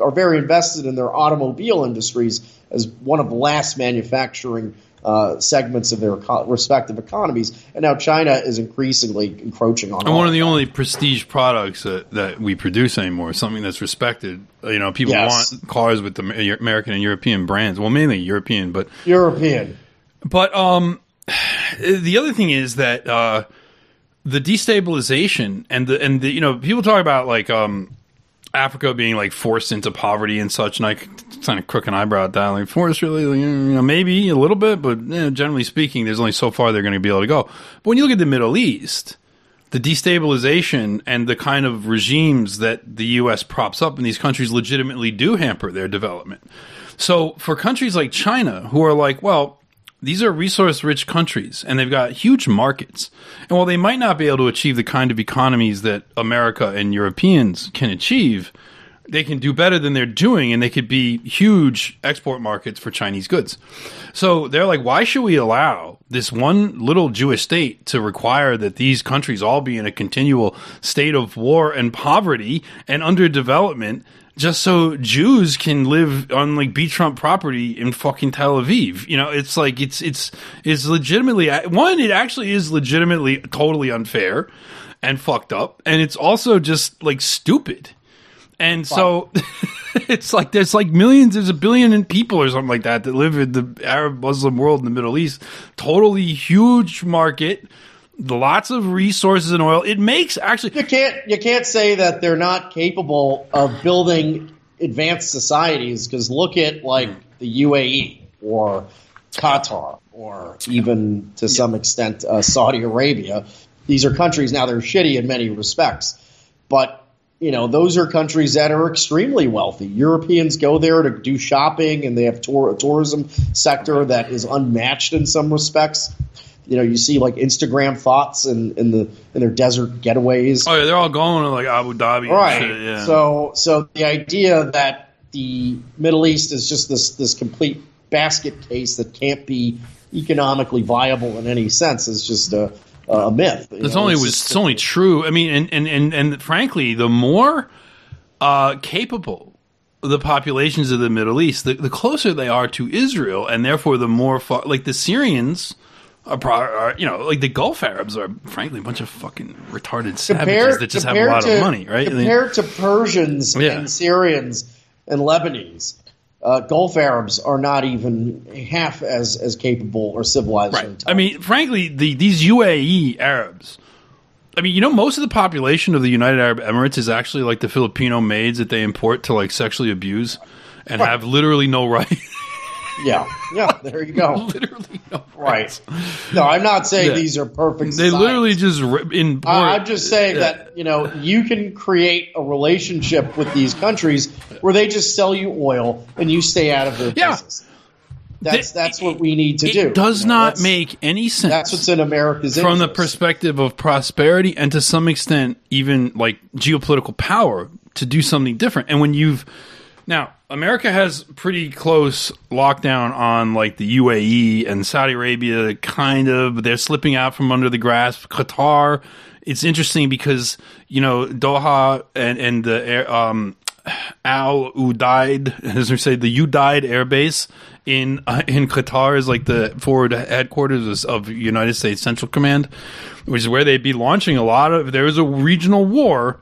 are very invested in their automobile industries as one of the last manufacturing uh, segments of their respective economies, and now China is increasingly encroaching on. And one of the only prestige products that, that we produce anymore, something that's respected. You know, people yes. want cars with the American and European brands. Well, mainly European, but European. But um, the other thing is that uh, the destabilization and the and the you know people talk about like um Africa being like forced into poverty and such, and I kind of crook an eyebrow at that. Like, forced really, you know, maybe a little bit, but you know, generally speaking, there's only so far they're going to be able to go. But when you look at the Middle East, the destabilization and the kind of regimes that the U.S. props up in these countries legitimately do hamper their development. So for countries like China, who are like, well, these are resource rich countries and they've got huge markets. And while they might not be able to achieve the kind of economies that America and Europeans can achieve, they can do better than they're doing and they could be huge export markets for Chinese goods. So they're like, why should we allow this one little Jewish state to require that these countries all be in a continual state of war and poverty and underdevelopment just so Jews can live on like beachfront property in fucking Tel Aviv. You know, it's like it's it's it's legitimately one. It actually is legitimately totally unfair and fucked up, and it's also just like stupid. And so it's like there's like millions, there's a billion people or something like that that live in the Arab Muslim world in the Middle East. Totally huge market lots of resources and oil. It makes actually you can't you can't say that they're not capable of building advanced societies because look at like the UAE or Qatar or even to some extent uh, Saudi Arabia. These are countries now they're shitty in many respects, but you know those are countries that are extremely wealthy. Europeans go there to do shopping, and they have tour- a tourism sector that is unmatched in some respects you know, you see like Instagram thoughts in, in the in their desert getaways. Oh yeah, they're all going to like Abu Dhabi, right? Shit, yeah. So so the idea that the Middle East is just this this complete basket case that can't be economically viable in any sense is just a, a myth. It's know? only it's, was it's only true. I mean, and and and, and frankly, the more uh, capable the populations of the Middle East, the, the closer they are to Israel, and therefore the more far, like the Syrians are, are you know like the Gulf Arabs are frankly a bunch of fucking retarded savages Compared- that just have a lot to- of money, right? I mean, Compared to Persians Yeah. and Syrians and Lebanese, uh, Gulf Arabs are not even half as, as capable or civilized. Right. I mean, frankly, the these UAE Arabs. I mean, you know, most of the population of the United Arab Emirates is actually like the Filipino maids that they import to like sexually abuse and Right. have literally no right. Yeah, yeah. There you go. literally no Right. No, I'm not saying Yeah. these are perfect. They societies. literally just rip in. I- I'm just saying Yeah. that you know you can create a relationship with these countries where they just sell you oil and you stay out of their Yeah. business. That's that's what we need to it do. does You know, not make any sense. That's what's in America's from the perspective of prosperity and to some extent even like geopolitical power to do something different. And when you've now America has pretty close lockdown on like the UAE and Saudi Arabia kind of but they're slipping out from under the grasp. Qatar it's interesting because you know Doha and and the um Al Udeid, as we say, the Udeid Air Base in uh, in Qatar is like the forward headquarters of United States Central Command, which is where they'd be launching a lot of. There was a regional war,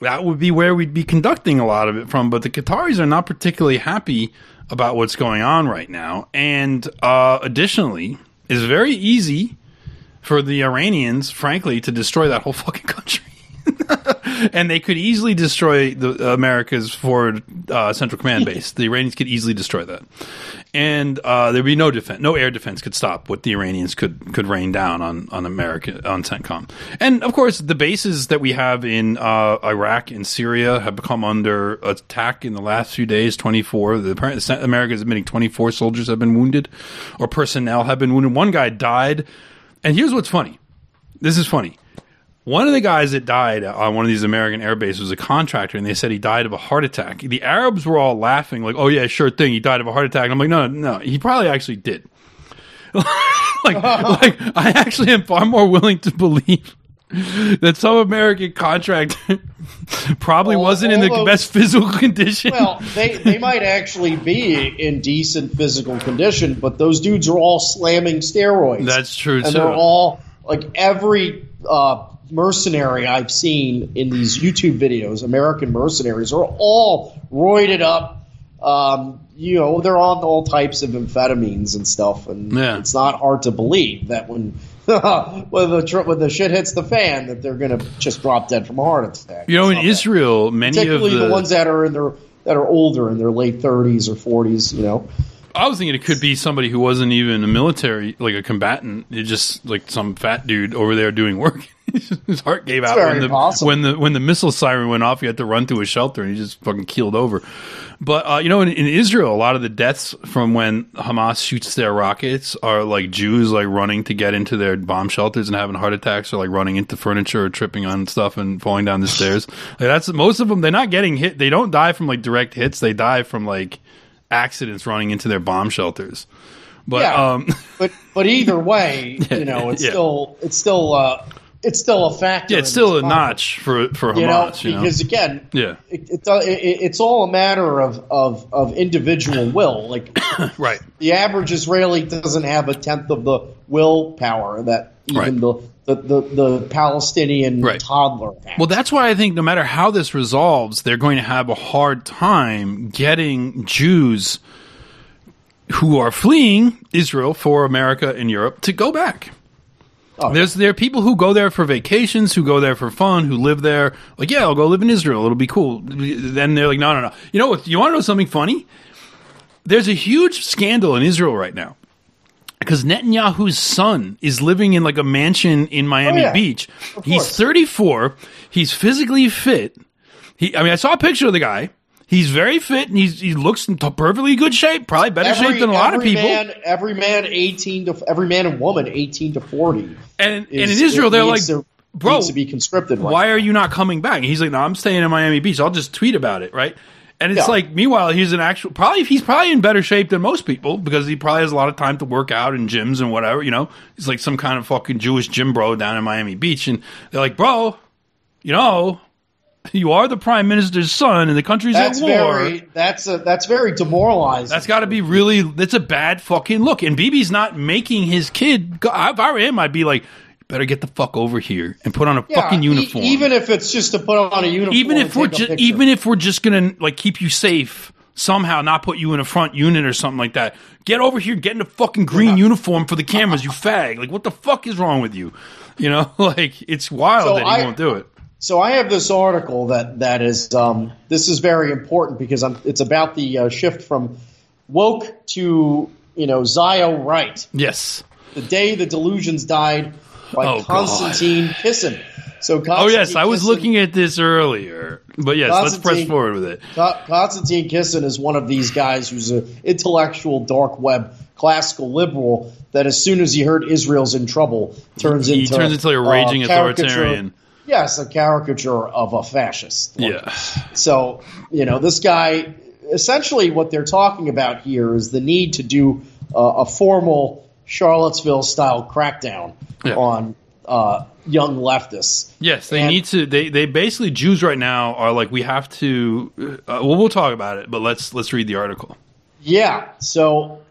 that would be where we'd be conducting a lot of it from. But the Qataris are not particularly happy about what's going on right now, and uh, additionally, it's very easy for the Iranians, frankly, to destroy that whole fucking country. and they could easily destroy the America's forward uh, central command base. the Iranians could easily destroy that, and uh, there'd be no defense, no air defense could stop what the Iranians could could rain down on on America on CENTCOM. And of course, the bases that we have in uh, Iraq and Syria have become under attack in the last few days. Twenty four, the America is admitting twenty four soldiers have been wounded, or personnel have been wounded. One guy died, and here's what's funny. This is funny. One of the guys that died on one of these American air bases was a contractor, and they said he died of a heart attack. The Arabs were all laughing, like, "Oh yeah, sure thing, he died of a heart attack." And I'm like, "No, no, he probably actually did." like, like I actually am far more willing to believe that some American contractor probably Al- wasn't in the although- best physical condition. Well, they, they might actually be in decent physical condition, but those dudes are all slamming steroids. That's true, and too. they're all like every uh, mercenary I've seen in these YouTube videos. American mercenaries are all roided up. Um, you know, they're on all types of amphetamines and stuff, and Yeah. it's not hard to believe that when when the tr- when the shit hits the fan, that they're going to just drop dead from a heart attack. you know, in It's not bad Israel, many of the, the, ones that are in their that are older in their late 30s or 40s. You know, I was thinking it could be somebody who wasn't even a military, like a combatant. It's just like some fat dude over there doing work. His heart gave out when the possible. when the when the missile siren went off. He had to run to a shelter and he just fucking keeled over. But uh, you know, in, in Israel, a lot of the deaths from when Hamas shoots their rockets are like Jews like running to get into their bomb shelters and having heart attacks, or like running into furniture or tripping on stuff and falling down the stairs. Like that's most of them. They're not getting hit. They don't die from like direct hits. They die from like accidents running into their bomb shelters. But Yeah. um, but but either way, you know, it's Yeah. still it's still uh, it's still a factor. yeah, it's still a notch for for You know, Hamas. You know, because again, Yeah. it, it, it, it's all a matter of, of, of individual will. Like right. the average Israeli doesn't have a tenth of the willpower that even the, the, the, the Palestinian Right. toddler. Well, that's why I think no matter how this resolves, they're going to have a hard time getting Jews who are fleeing Israel for America and Europe to go back. Oh, There's there are people who go there for vacations, who go there for fun, who live there. Like, yeah, I'll go live in Israel. It'll be cool. Then they're like, no, no, no. You know what? You want to know something funny? There's a huge scandal in Israel right now because Netanyahu's son is living in like a mansion in Miami Oh, yeah. Beach. Of He's course. 34. He's physically fit. He, I mean, I saw a picture of the guy. He's very fit and he's, he looks in perfectly good shape. Probably better shape than a lot of every people. Man, every man, eighteen to every man and woman, eighteen to forty. and, and in Israel, they're like, to, bro, needs to be conscripted. Right why are you not coming back? And he's like, no, I'm staying in Miami Beach. I'll just tweet about it, right? And it's Yeah. like, meanwhile, he's an actual, probably, he's probably in better shape than most people because he probably has a lot of time to work out in gyms and whatever, you know? He's like some kind of fucking Jewish gym bro down in Miami Beach. And they're like, bro, you know, You are the prime minister's son, and the country's That's at war. very that's a, that's very demoralizing. That's got to be really. That's a bad fucking look. And Bibi's not making his kid. Go, if I were him, I'd be like, better get the fuck over here and put on a Yeah, fucking e- uniform. even if it's just to put on a uniform. even if we're just even if we're just gonna like keep you safe somehow, not put you in a front unit or something like that. Get over here, get in a fucking green uniform for the cameras, you fag. Like, what the fuck is wrong with you? You know, like it's wild So that he I- won't do it. So I have this article that that is um, this is very important because I'm, it's about the uh, shift from woke to you know Zio right. Yes. The day the delusions died by Oh, God. Konstantin Kisin. So Konstantin Oh yes, I was looking at this earlier, but yes, let's press forward with it. Co- Konstantin Kisin is one of these guys who's an intellectual dark web classical liberal that as soon as he heard Israel's in trouble turns He into turns into a raging caricature- authoritarian. Yes, a caricature of a fascist. Yeah. So, you know, this guy, essentially what they're talking about here is the need to do uh, a formal Charlottesville style crackdown Yeah. on uh, young leftists. Yes, they And- need to. They they basically Jews right now are like we have to. Uh, well, we'll talk about it, but let's let's read the article. Yeah. So,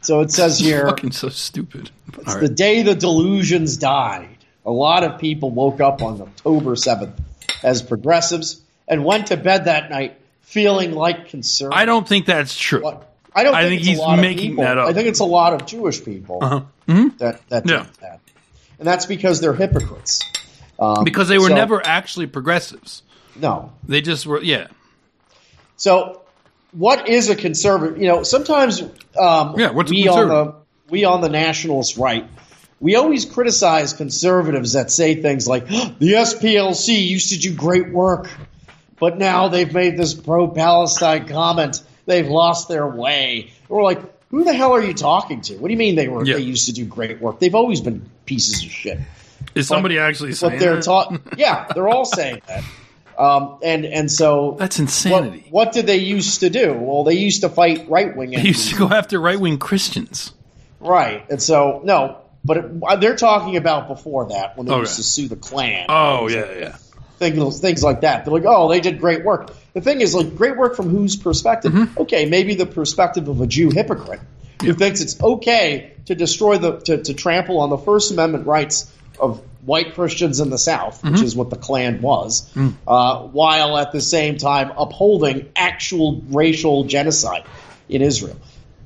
so it says here. Fucking so stupid. It's right. the day the delusions died. A lot of people woke up on October 7th as progressives and went to bed that night feeling like conservatives. I don't think that's true. What? I don't I think, think it's he's a lot making of that up. I think it's a lot of Jewish people Uh-huh. Mhm. that that Yeah. did that, and that's because they're hypocrites. Um, Because they were so- never actually progressives. no. They just were. Yeah. So, what is a conservative? You know, sometimes um, Yeah, what's a we on the we on the nationalist right. We always criticize conservatives that say things like the SPLC used to do great work, but now they've made this pro-Palestine comment. They've lost their way. And we're like, who the hell are you talking to? What do you mean they were Yeah. they used to do great work? They've always been pieces of shit. Is somebody actually saying But they're that? taught. Yeah, they're all saying that. Um, and and so That's what, insanity. what did they used to do? Well, they used to fight right wing. They used to go after right wing Christians. right, and so no, but it, they're talking about before that when they Okay. used to sue the Klan. Oh yeah, yeah. things things like that. They're like, oh, they did great work. The thing is, like, great work from whose perspective? Mm-hmm. Okay, maybe the perspective of a Jew hypocrite who thinks it's okay to destroy the to, to trample on the First Amendment rights of white Christians in the South, Mm-hmm. which is what the Klan was, Mm. uh, while at the same time upholding actual racial genocide in Israel.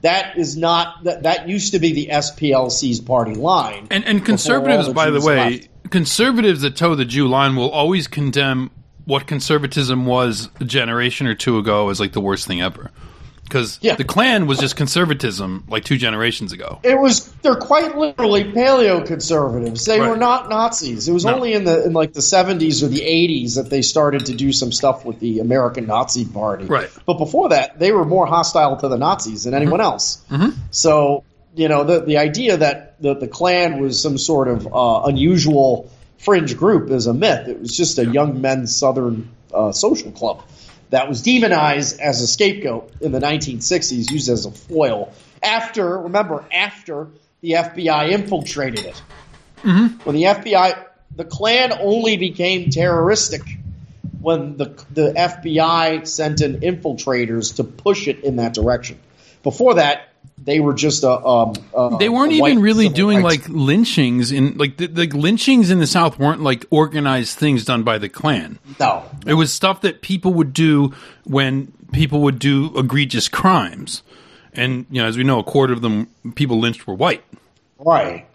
That is not that. That used to be the SPLC's party line. And and conservatives, the by the way, left. conservatives that toe the Jew line will always condemn what conservatism was a generation or two ago is like the worst thing ever. Because Yeah. the Klan was just conservatism like two generations ago. It was they're quite literally paleo conservatives. They were not Nazis. It was No. only in the in like the seventies or the eighties that they started to do some stuff with the American Nazi Party. Right. But before that, they were more hostile to the Nazis than anyone else. So you know the the idea that the the Klan was some sort of uh, unusual fringe group is a myth. It was just a young men's Southern uh, social club that was demonized as a scapegoat in the 1960s, used as a foil. After, remember, after the FBI infiltrated it. When the FBI, the Klan only became terroristic when the the FBI sent in infiltrators to push it in that direction. Before that, they were just a. Um, a They weren't even really doing rights- like lynchings in like the, the lynchings in the South weren't like organized things done by the Klan. no, It was stuff that people would do when people would do egregious crimes. And you know, as we know, a quarter of them people lynched were white, right.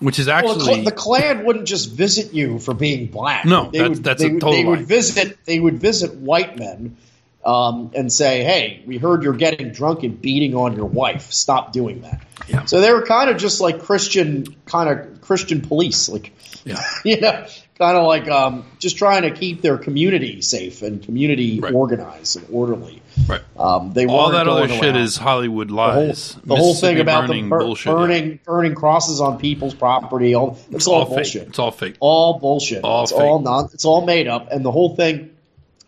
which is Well, the, actually the Klan wouldn't just visit you for being black. No, they that's- would, that's they, a total They would visit. They would visit white men um, and say, "Hey, we heard you're getting drunk and beating on your wife. Stop doing that." Yeah. So they were kind of just like Christian, kind of Christian police, like yeah. you know, kind of like um, just trying to keep their community safe and community Right. organized and orderly. right. Um, they All that other shit around is Hollywood the whole, lies. the whole thing about burning the bur- bullshit. yeah. burning burning crosses on people's property. All it's, It's all, all fake. bullshit. It's all fake. all bullshit. All it's fake. all non. It's all made up. And the whole thing,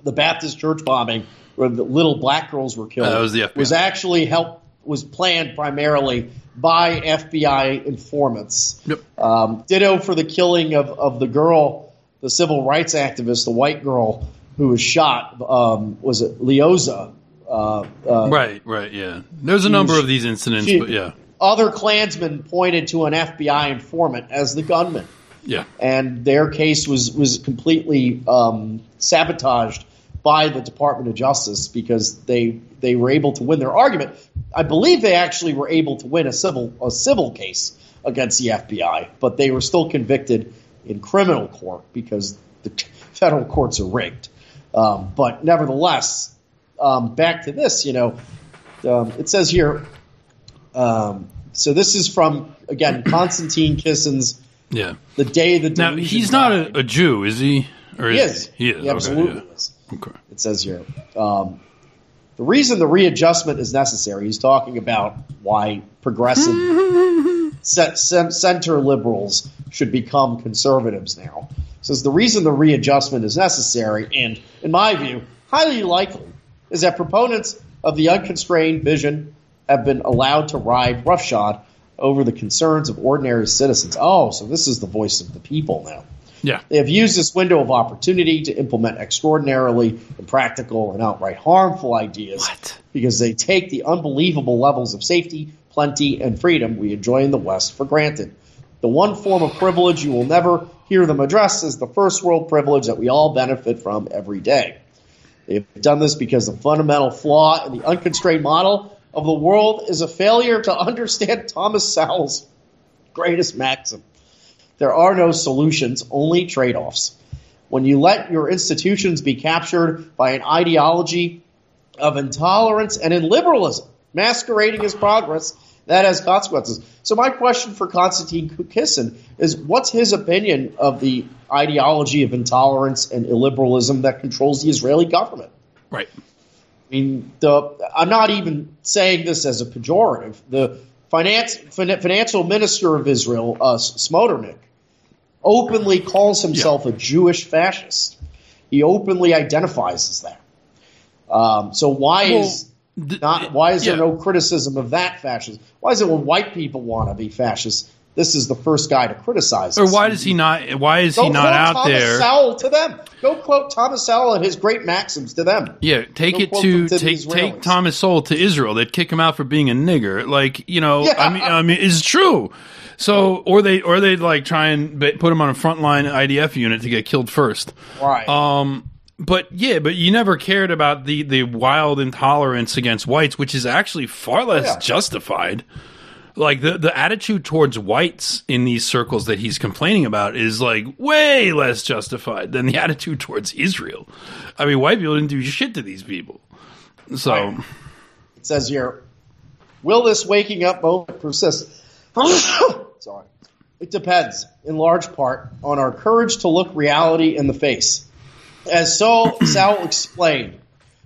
the Baptist church bombing, where the little black girls were killed, That was was actually helped was planned primarily by FBI informants. Yep. Um, ditto for the killing of, of the girl, the civil rights activist, the white girl who was shot. Um, was it Liuzzo? Uh, uh, right, right, yeah. There's a number of these incidents, she- but yeah, Other Klansmen pointed to an FBI informant as the gunman, yeah, and their case was was completely um, sabotaged by the Department of Justice because they they were able to win their argument. I believe they actually were able to win a civil a civil case against the FBI, but they were still convicted in criminal court because the federal courts are rigged. Um, but nevertheless, um, back to this, you know, um, it says here. Um, so this is from again Konstantin Kisin's yeah. "The Day the Now he's not a, a Jew, is he? Or He is. He is. He absolutely okay, is. Yeah. Okay. It says here. Um, the reason the readjustment is necessary, he's talking about why progressive ce- ce- center liberals should become conservatives now. Says the reason the readjustment is necessary, and in my view, highly likely, is that proponents of the unconstrained vision have been allowed to ride roughshod over the concerns of ordinary citizens. Oh, so this is the voice of the people now. Yeah. They have used this window of opportunity to implement extraordinarily impractical and outright harmful ideas What? because they take the unbelievable levels of safety, plenty, and freedom we enjoy in the West for granted. The one form of privilege you will never hear them address is the first world privilege that we all benefit from every day. They've done this because the fundamental flaw in the unconstrained model of the world is a failure to understand Thomas Sowell's greatest maxim. There are no solutions, only trade offs. When you let your institutions be captured by an ideology of intolerance and illiberalism, masquerading as progress, that has consequences. So, my question for Konstantin Kisin is what's his opinion of the ideology of intolerance and illiberalism that controls the Israeli government? Right. I mean, the I'm not even saying this as a pejorative. The finance fin- financial minister of Israel, uh, Smotrich, openly calls himself a Jewish fascist. He openly identifies as that. Um, so why Well, is not why is there yeah. no criticism of that fascism? Why is it when white people want to be fascists, this is the first guy to criticize? Or why does he not? Why is Go he not quote out Thomas there? Sowell to them. Go quote Thomas Sowell and his great maxims to them. Yeah, take Go it to to take take Thomas Sowell to Israel. They'd kick him out for being a nigger. Like you know, Yeah. I mean, I mean, it's true. So, or they or they'd like try and put him on a frontline IDF unit to get killed first. Right. Um, but yeah, but you never cared about the the wild intolerance against whites, which is actually far less Yeah. justified. Like the the attitude towards whites in these circles that he's complaining about is like way less justified than the attitude towards Israel. I mean, white people didn't do shit to these people. So Right. It says here, will this waking up moment persist? Sorry. It depends, in large part, on our courage to look reality in the face. As so Sowell explained,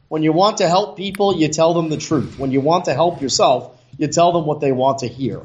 when you want to help people, you tell them the truth. When you want to help yourself, you tell them what they want to hear.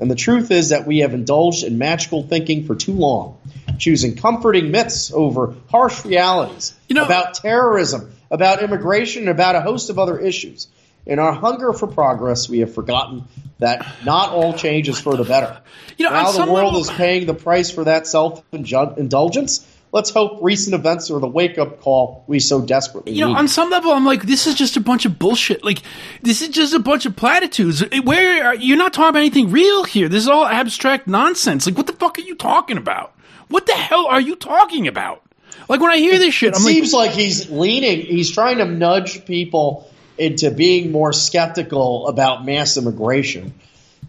And the truth is that we have indulged in magical thinking for too long, choosing comforting myths over harsh realities You know- about terrorism, about immigration, about a host of other issues. In our hunger for progress, we have forgotten that not all change is for the better. You know, now the world level- is paying the price for that self indulgence. Let's hope recent events are the wake up call we so desperately you know, need. on some level, I'm like, this is just a bunch of bullshit. Like, this is just a bunch of platitudes. Where are, you're not talking about anything real here. This is all abstract nonsense. Like, what the fuck are you talking about? What the hell are you talking about? Like when I hear this shit, it I'm like, seems like he's leaning, he's trying to nudge people into being more skeptical about mass immigration.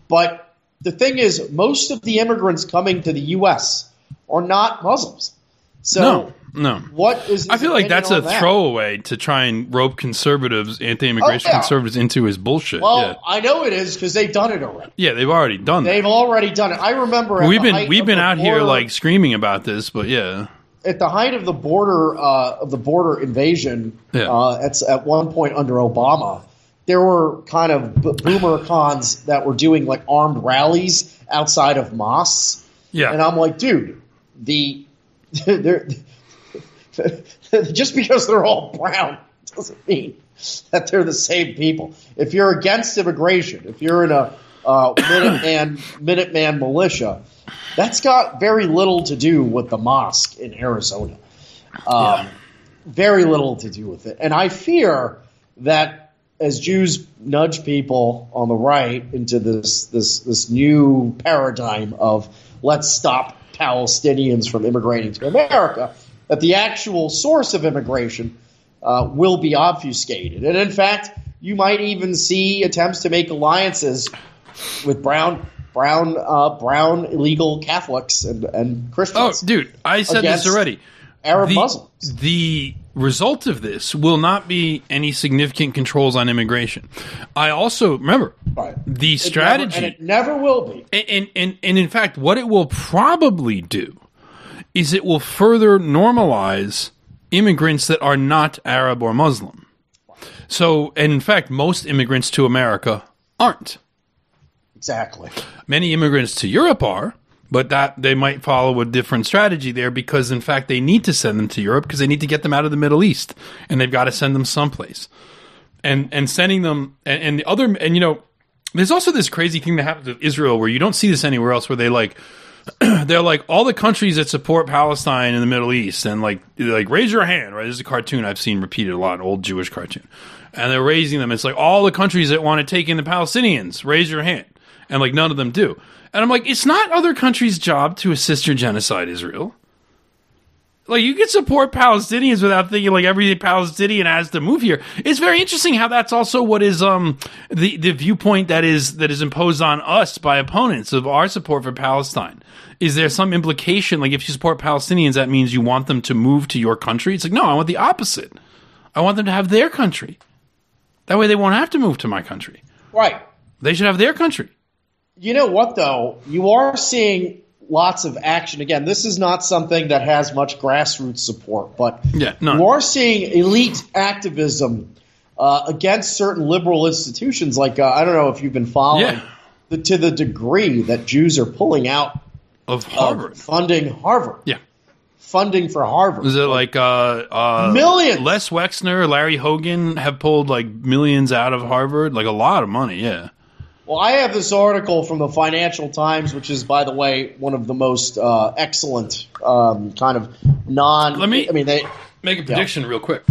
But the thing is, most of the immigrants coming to the U.S. are not Muslims. So, no, no. what is? I feel like that's a that? throwaway to try and rope conservatives, anti-immigration Oh, yeah. conservatives, into his bullshit. Well, yeah, I know it is because they've done it already. yeah, they've already done that. They've already done it. I remember We've been we've been out here like screaming about this, but yeah, at the height of the border uh, of the border invasion, Yeah. uh, at, at one point under Obama, there were kind of b- boomer cons that were doing like armed rallies outside of mosques, yeah. and I'm like, dude, the they're, just because they're all brown doesn't mean that they're the same people. If you're against immigration, if you're in a uh, Minuteman Minuteman militia, that's got very little to do with the mosque in Arizona. Um, very little to do with it. And I fear that as Jews nudge people on the right into this this this new paradigm of let's stop Palestinians from immigrating to America, that the actual source of immigration uh, will be obfuscated. And in fact, you might even see attempts to make alliances with brown brown uh, brown illegal Catholics and, and Oh, Christians. dude, I said this already. Arab the, Muslims. The result of this will not be any significant controls on immigration. I also remember Right. the It never- strategy, and it never will be. and, and, and, and in fact, what it will probably do is it will further normalize immigrants that are not Arab or Muslim. So, and in fact, most immigrants to America aren't. Exactly. Many immigrants to Europe are, but that they might follow a different strategy there because, in fact, they need to send them to Europe because they need to get them out of the Middle East, and they've got to send them someplace. And and sending them and, and the other and you know, there's also this crazy thing that happens with Israel where you don't see this anywhere else, where they like they're like all the countries that support Palestine in the Middle East, and like like raise your hand, right? This is a cartoon I've seen repeated a lot, an old Jewish cartoon, and they're raising them. It's like all the countries that want to take in the Palestinians, raise your hand, and like none of them do. And I'm like, it's not other countries' job to assist your genocide, Israel. Like you can support Palestinians without thinking like every Palestinian has to move here. It's very interesting how that's also what is um the the viewpoint that is that is imposed on us by opponents of our support for Palestine. Is there some implication like if you support Palestinians that means you want them to move to your country? It's like no, I want the opposite. I want them to have their country. That way they won't have to move to my country. Right. They should have their country. You know what, though? You are seeing lots of action. Again, this is not something that has much grassroots support, but Yeah, none. you are seeing elite activism uh, against certain liberal institutions. Like, uh, I don't know if you've been following, Yeah. the, to the degree that Jews are pulling out Of of Harvard. funding Harvard. Yeah. Funding for Harvard. Is it like uh, uh, Millions. Les Wexner, Larry Hogan have pulled like millions out of Harvard, like a lot of money. Yeah, Well, I have this article from the Financial Times, which is, by the way, one of the most uh, excellent um, kind of non. Let me- I mean, they. make a prediction real quick.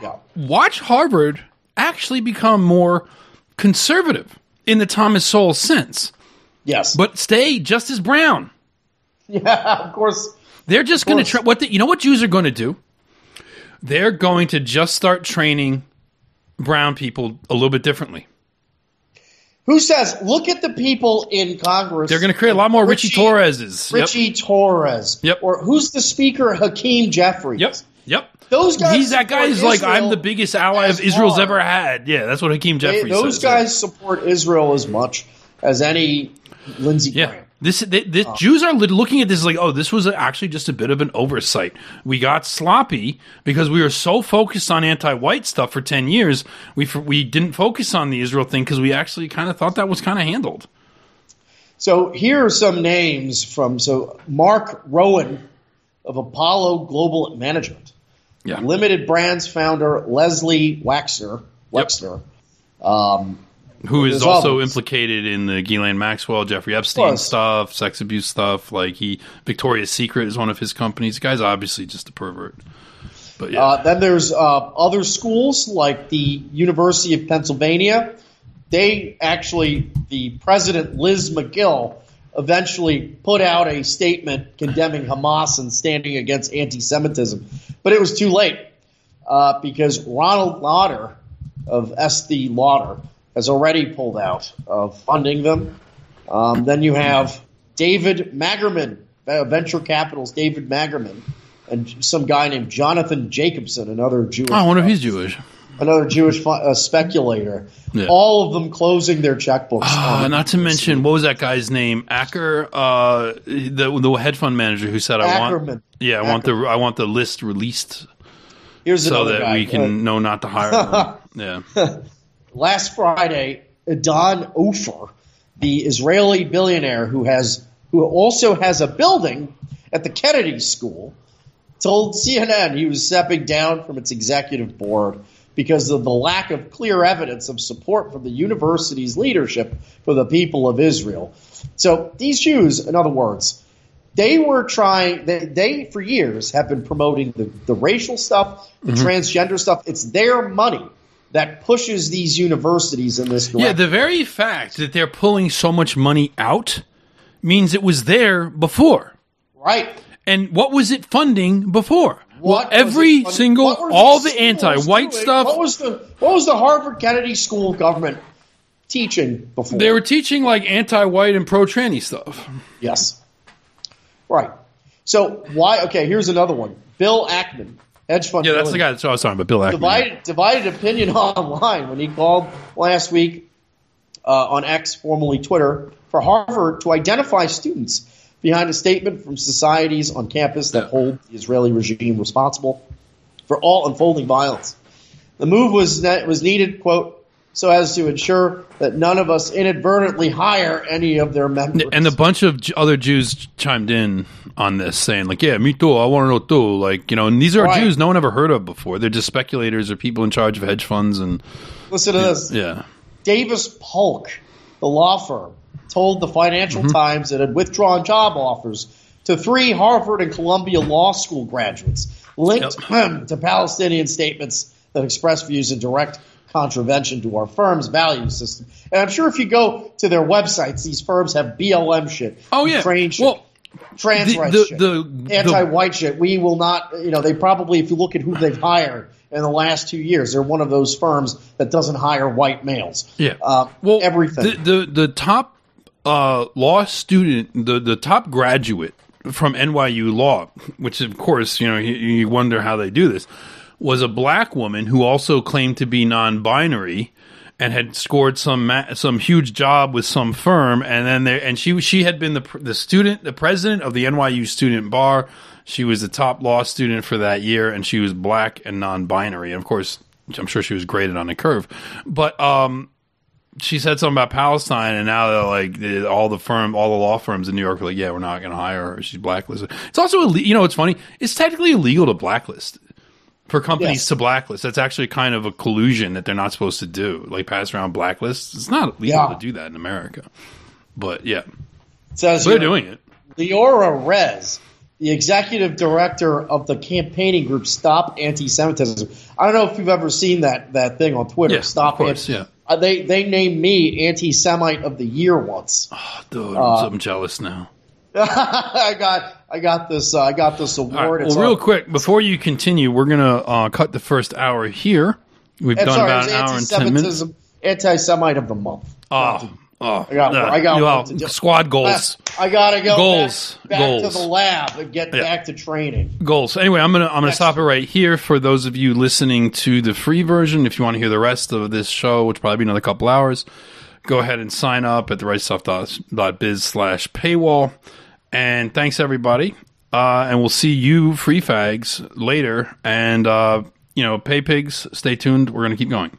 Yeah. Watch Harvard actually become more conservative in the Thomas Sowell sense, Yes. but stay just as brown. yeah, of course. They're just going to tra- what the, you know what Jews are going to do? They're going to just start training brown people a little bit differently. Who says? Look at the people in Congress. They're going to create a lot more Richie, Torreses. Yep. Richie Torres. Yep. Or who's the speaker? Hakeem Jeffries. Yep. Yep. Those guys. He's that guy is like I'm the biggest ally of Israel's ever had. Yeah, that's what Hakeem They- Jeffries those says. guys support Israel as much as any Lindsey Yeah. Graham. This, they, this Jews are looking at this like, oh, this was actually just a bit of an oversight. We got sloppy because we were so focused on anti-white stuff for ten years. We we didn't focus on the Israel thing because we actually kind of thought that was kind of handled. So here are some names from so Mark Rowan of Apollo Global Management, Yeah, Limited Brands founder Leslie Wexner, Yep. Um, who is also implicated in the Ghislaine Maxwell, Jeffrey Epstein stuff, sex abuse stuff. Like he, Victoria's Secret is one of his companies. The guy's obviously just a pervert. But yeah, Uh, then there's uh, other schools like the University of Pennsylvania. They actually, the president Liz Magill eventually put out a statement condemning Hamas and standing against anti-Semitism, but it was too late uh, because Ronald Lauder of Estee Lauder has already pulled out of funding them. Um, then you have David Magerman, uh, venture capital's David Magerman, and some guy named Jonathan Jacobson, another Jewish, I wonder if he's Jewish. another Jewish uh, speculator. Yeah. All of them closing their checkbooks. Uh, not to mention, what was that guy's name? Acker, uh, the the hedge fund manager who said, "I want, yeah, I want the I want the list released Here's so that guy. we can know not to hire them." Yeah, last Friday, Idan Ofer, the Israeli billionaire who has who also has a building at the Kennedy School, told CNN he was stepping down from its executive board because of the lack of clear evidence of support from the university's leadership for the people of Israel. So these Jews, in other words, they were trying. They, they for years have been promoting the, the racial stuff, the mm-hmm. transgender stuff. It's their money that pushes these universities in this direction. Yeah, the very fact that they're pulling so much money out means it was there before. right. And what was it funding before? What well, every single, all the anti-white schools stuff. What was the what was the Harvard Kennedy School of Government teaching before? they were teaching like anti-white and pro-tranny stuff. Yes. Right. So why? Okay, here's another one. Bill Ackman, hedge fund. Yeah, that's the guy that's what I was talking about, Bill Ackman. Divided, divided opinion online when he called last week uh, on X, formerly Twitter, for Harvard to identify students behind a statement from societies on campus that hold the Israeli regime responsible for all unfolding violence. The move was was needed, quote, so as to ensure that none of us inadvertently hire any of their members. And a bunch of other Jews chimed in on this, saying like, "Yeah, me too. I want to know too." Like, you know, and these are Right. Jews no one ever heard of before. They're just speculators or people in charge of hedge funds, and Listen to this. yeah, Davis Polk, the law firm, told the Financial Mm-hmm. Times it had withdrawn job offers to three Harvard and Columbia Law School graduates linked to Palestinian statements that express views in direct contravention to our firm's value system. And I'm sure if you go to their websites, these firms have BLM shit, Oh, yeah. Ukraine shit, Well, trans the- rights the- shit, the- anti-white shit. We will not, you know, they probably, if you look at who they've hired in the last two years, they're one of those firms that doesn't hire white males. yeah. Uh, well, everything. The the, the top uh, law student, the the top graduate from NYU Law, which of course you know you, you wonder how they do this, was a black woman who also claimed to be non-binary and had scored some ma- some huge job with some firm, and then there and she she had been the the student the president of the NYU student bar. She was the top law student for that year, and she was black and non-binary. And of course, I'm sure she was graded on a curve, but um, she said something about Palestine, and now they're like all the firm, all the law firms in New York are like, yeah, we're not going to hire her. She's blacklisted. It's also, you know, it's funny. It's technically illegal to blacklist for companies Yes. to blacklist. That's actually kind of a collusion that they're not supposed to do, like pass around blacklists. It's not legal Yeah. to do that in America, but yeah, so they're doing it. Liora Rez, the executive director of the campaigning group Stop Anti-Semitism. I don't know if you've ever seen that that thing on Twitter. Yeah, Stop course, Anti- yeah. Uh, they they named me anti-Semite of the year once. Oh, dude, Uh, I'm jealous now. I got I got this uh, I got this award. Right, It's well, real quick before you continue, we're gonna uh, cut the first hour here. We've done sorry, about an hour and ten minutes. anti-Semite of the month. Oh, oh, I got- I got well, one squad goals. I gotta go Goals. back, back Goals. to the lab and get Yeah. back to training. goals. Anyway, I'm gonna I'm gonna Next. stop it right here for those of you listening to the free version. If you want to hear the rest of this show, which probably be another couple hours, go ahead and sign up at the slash paywall. And thanks everybody. Uh, and we'll see you free fags later. And uh, you know, pay pigs. Stay tuned. We're gonna keep going.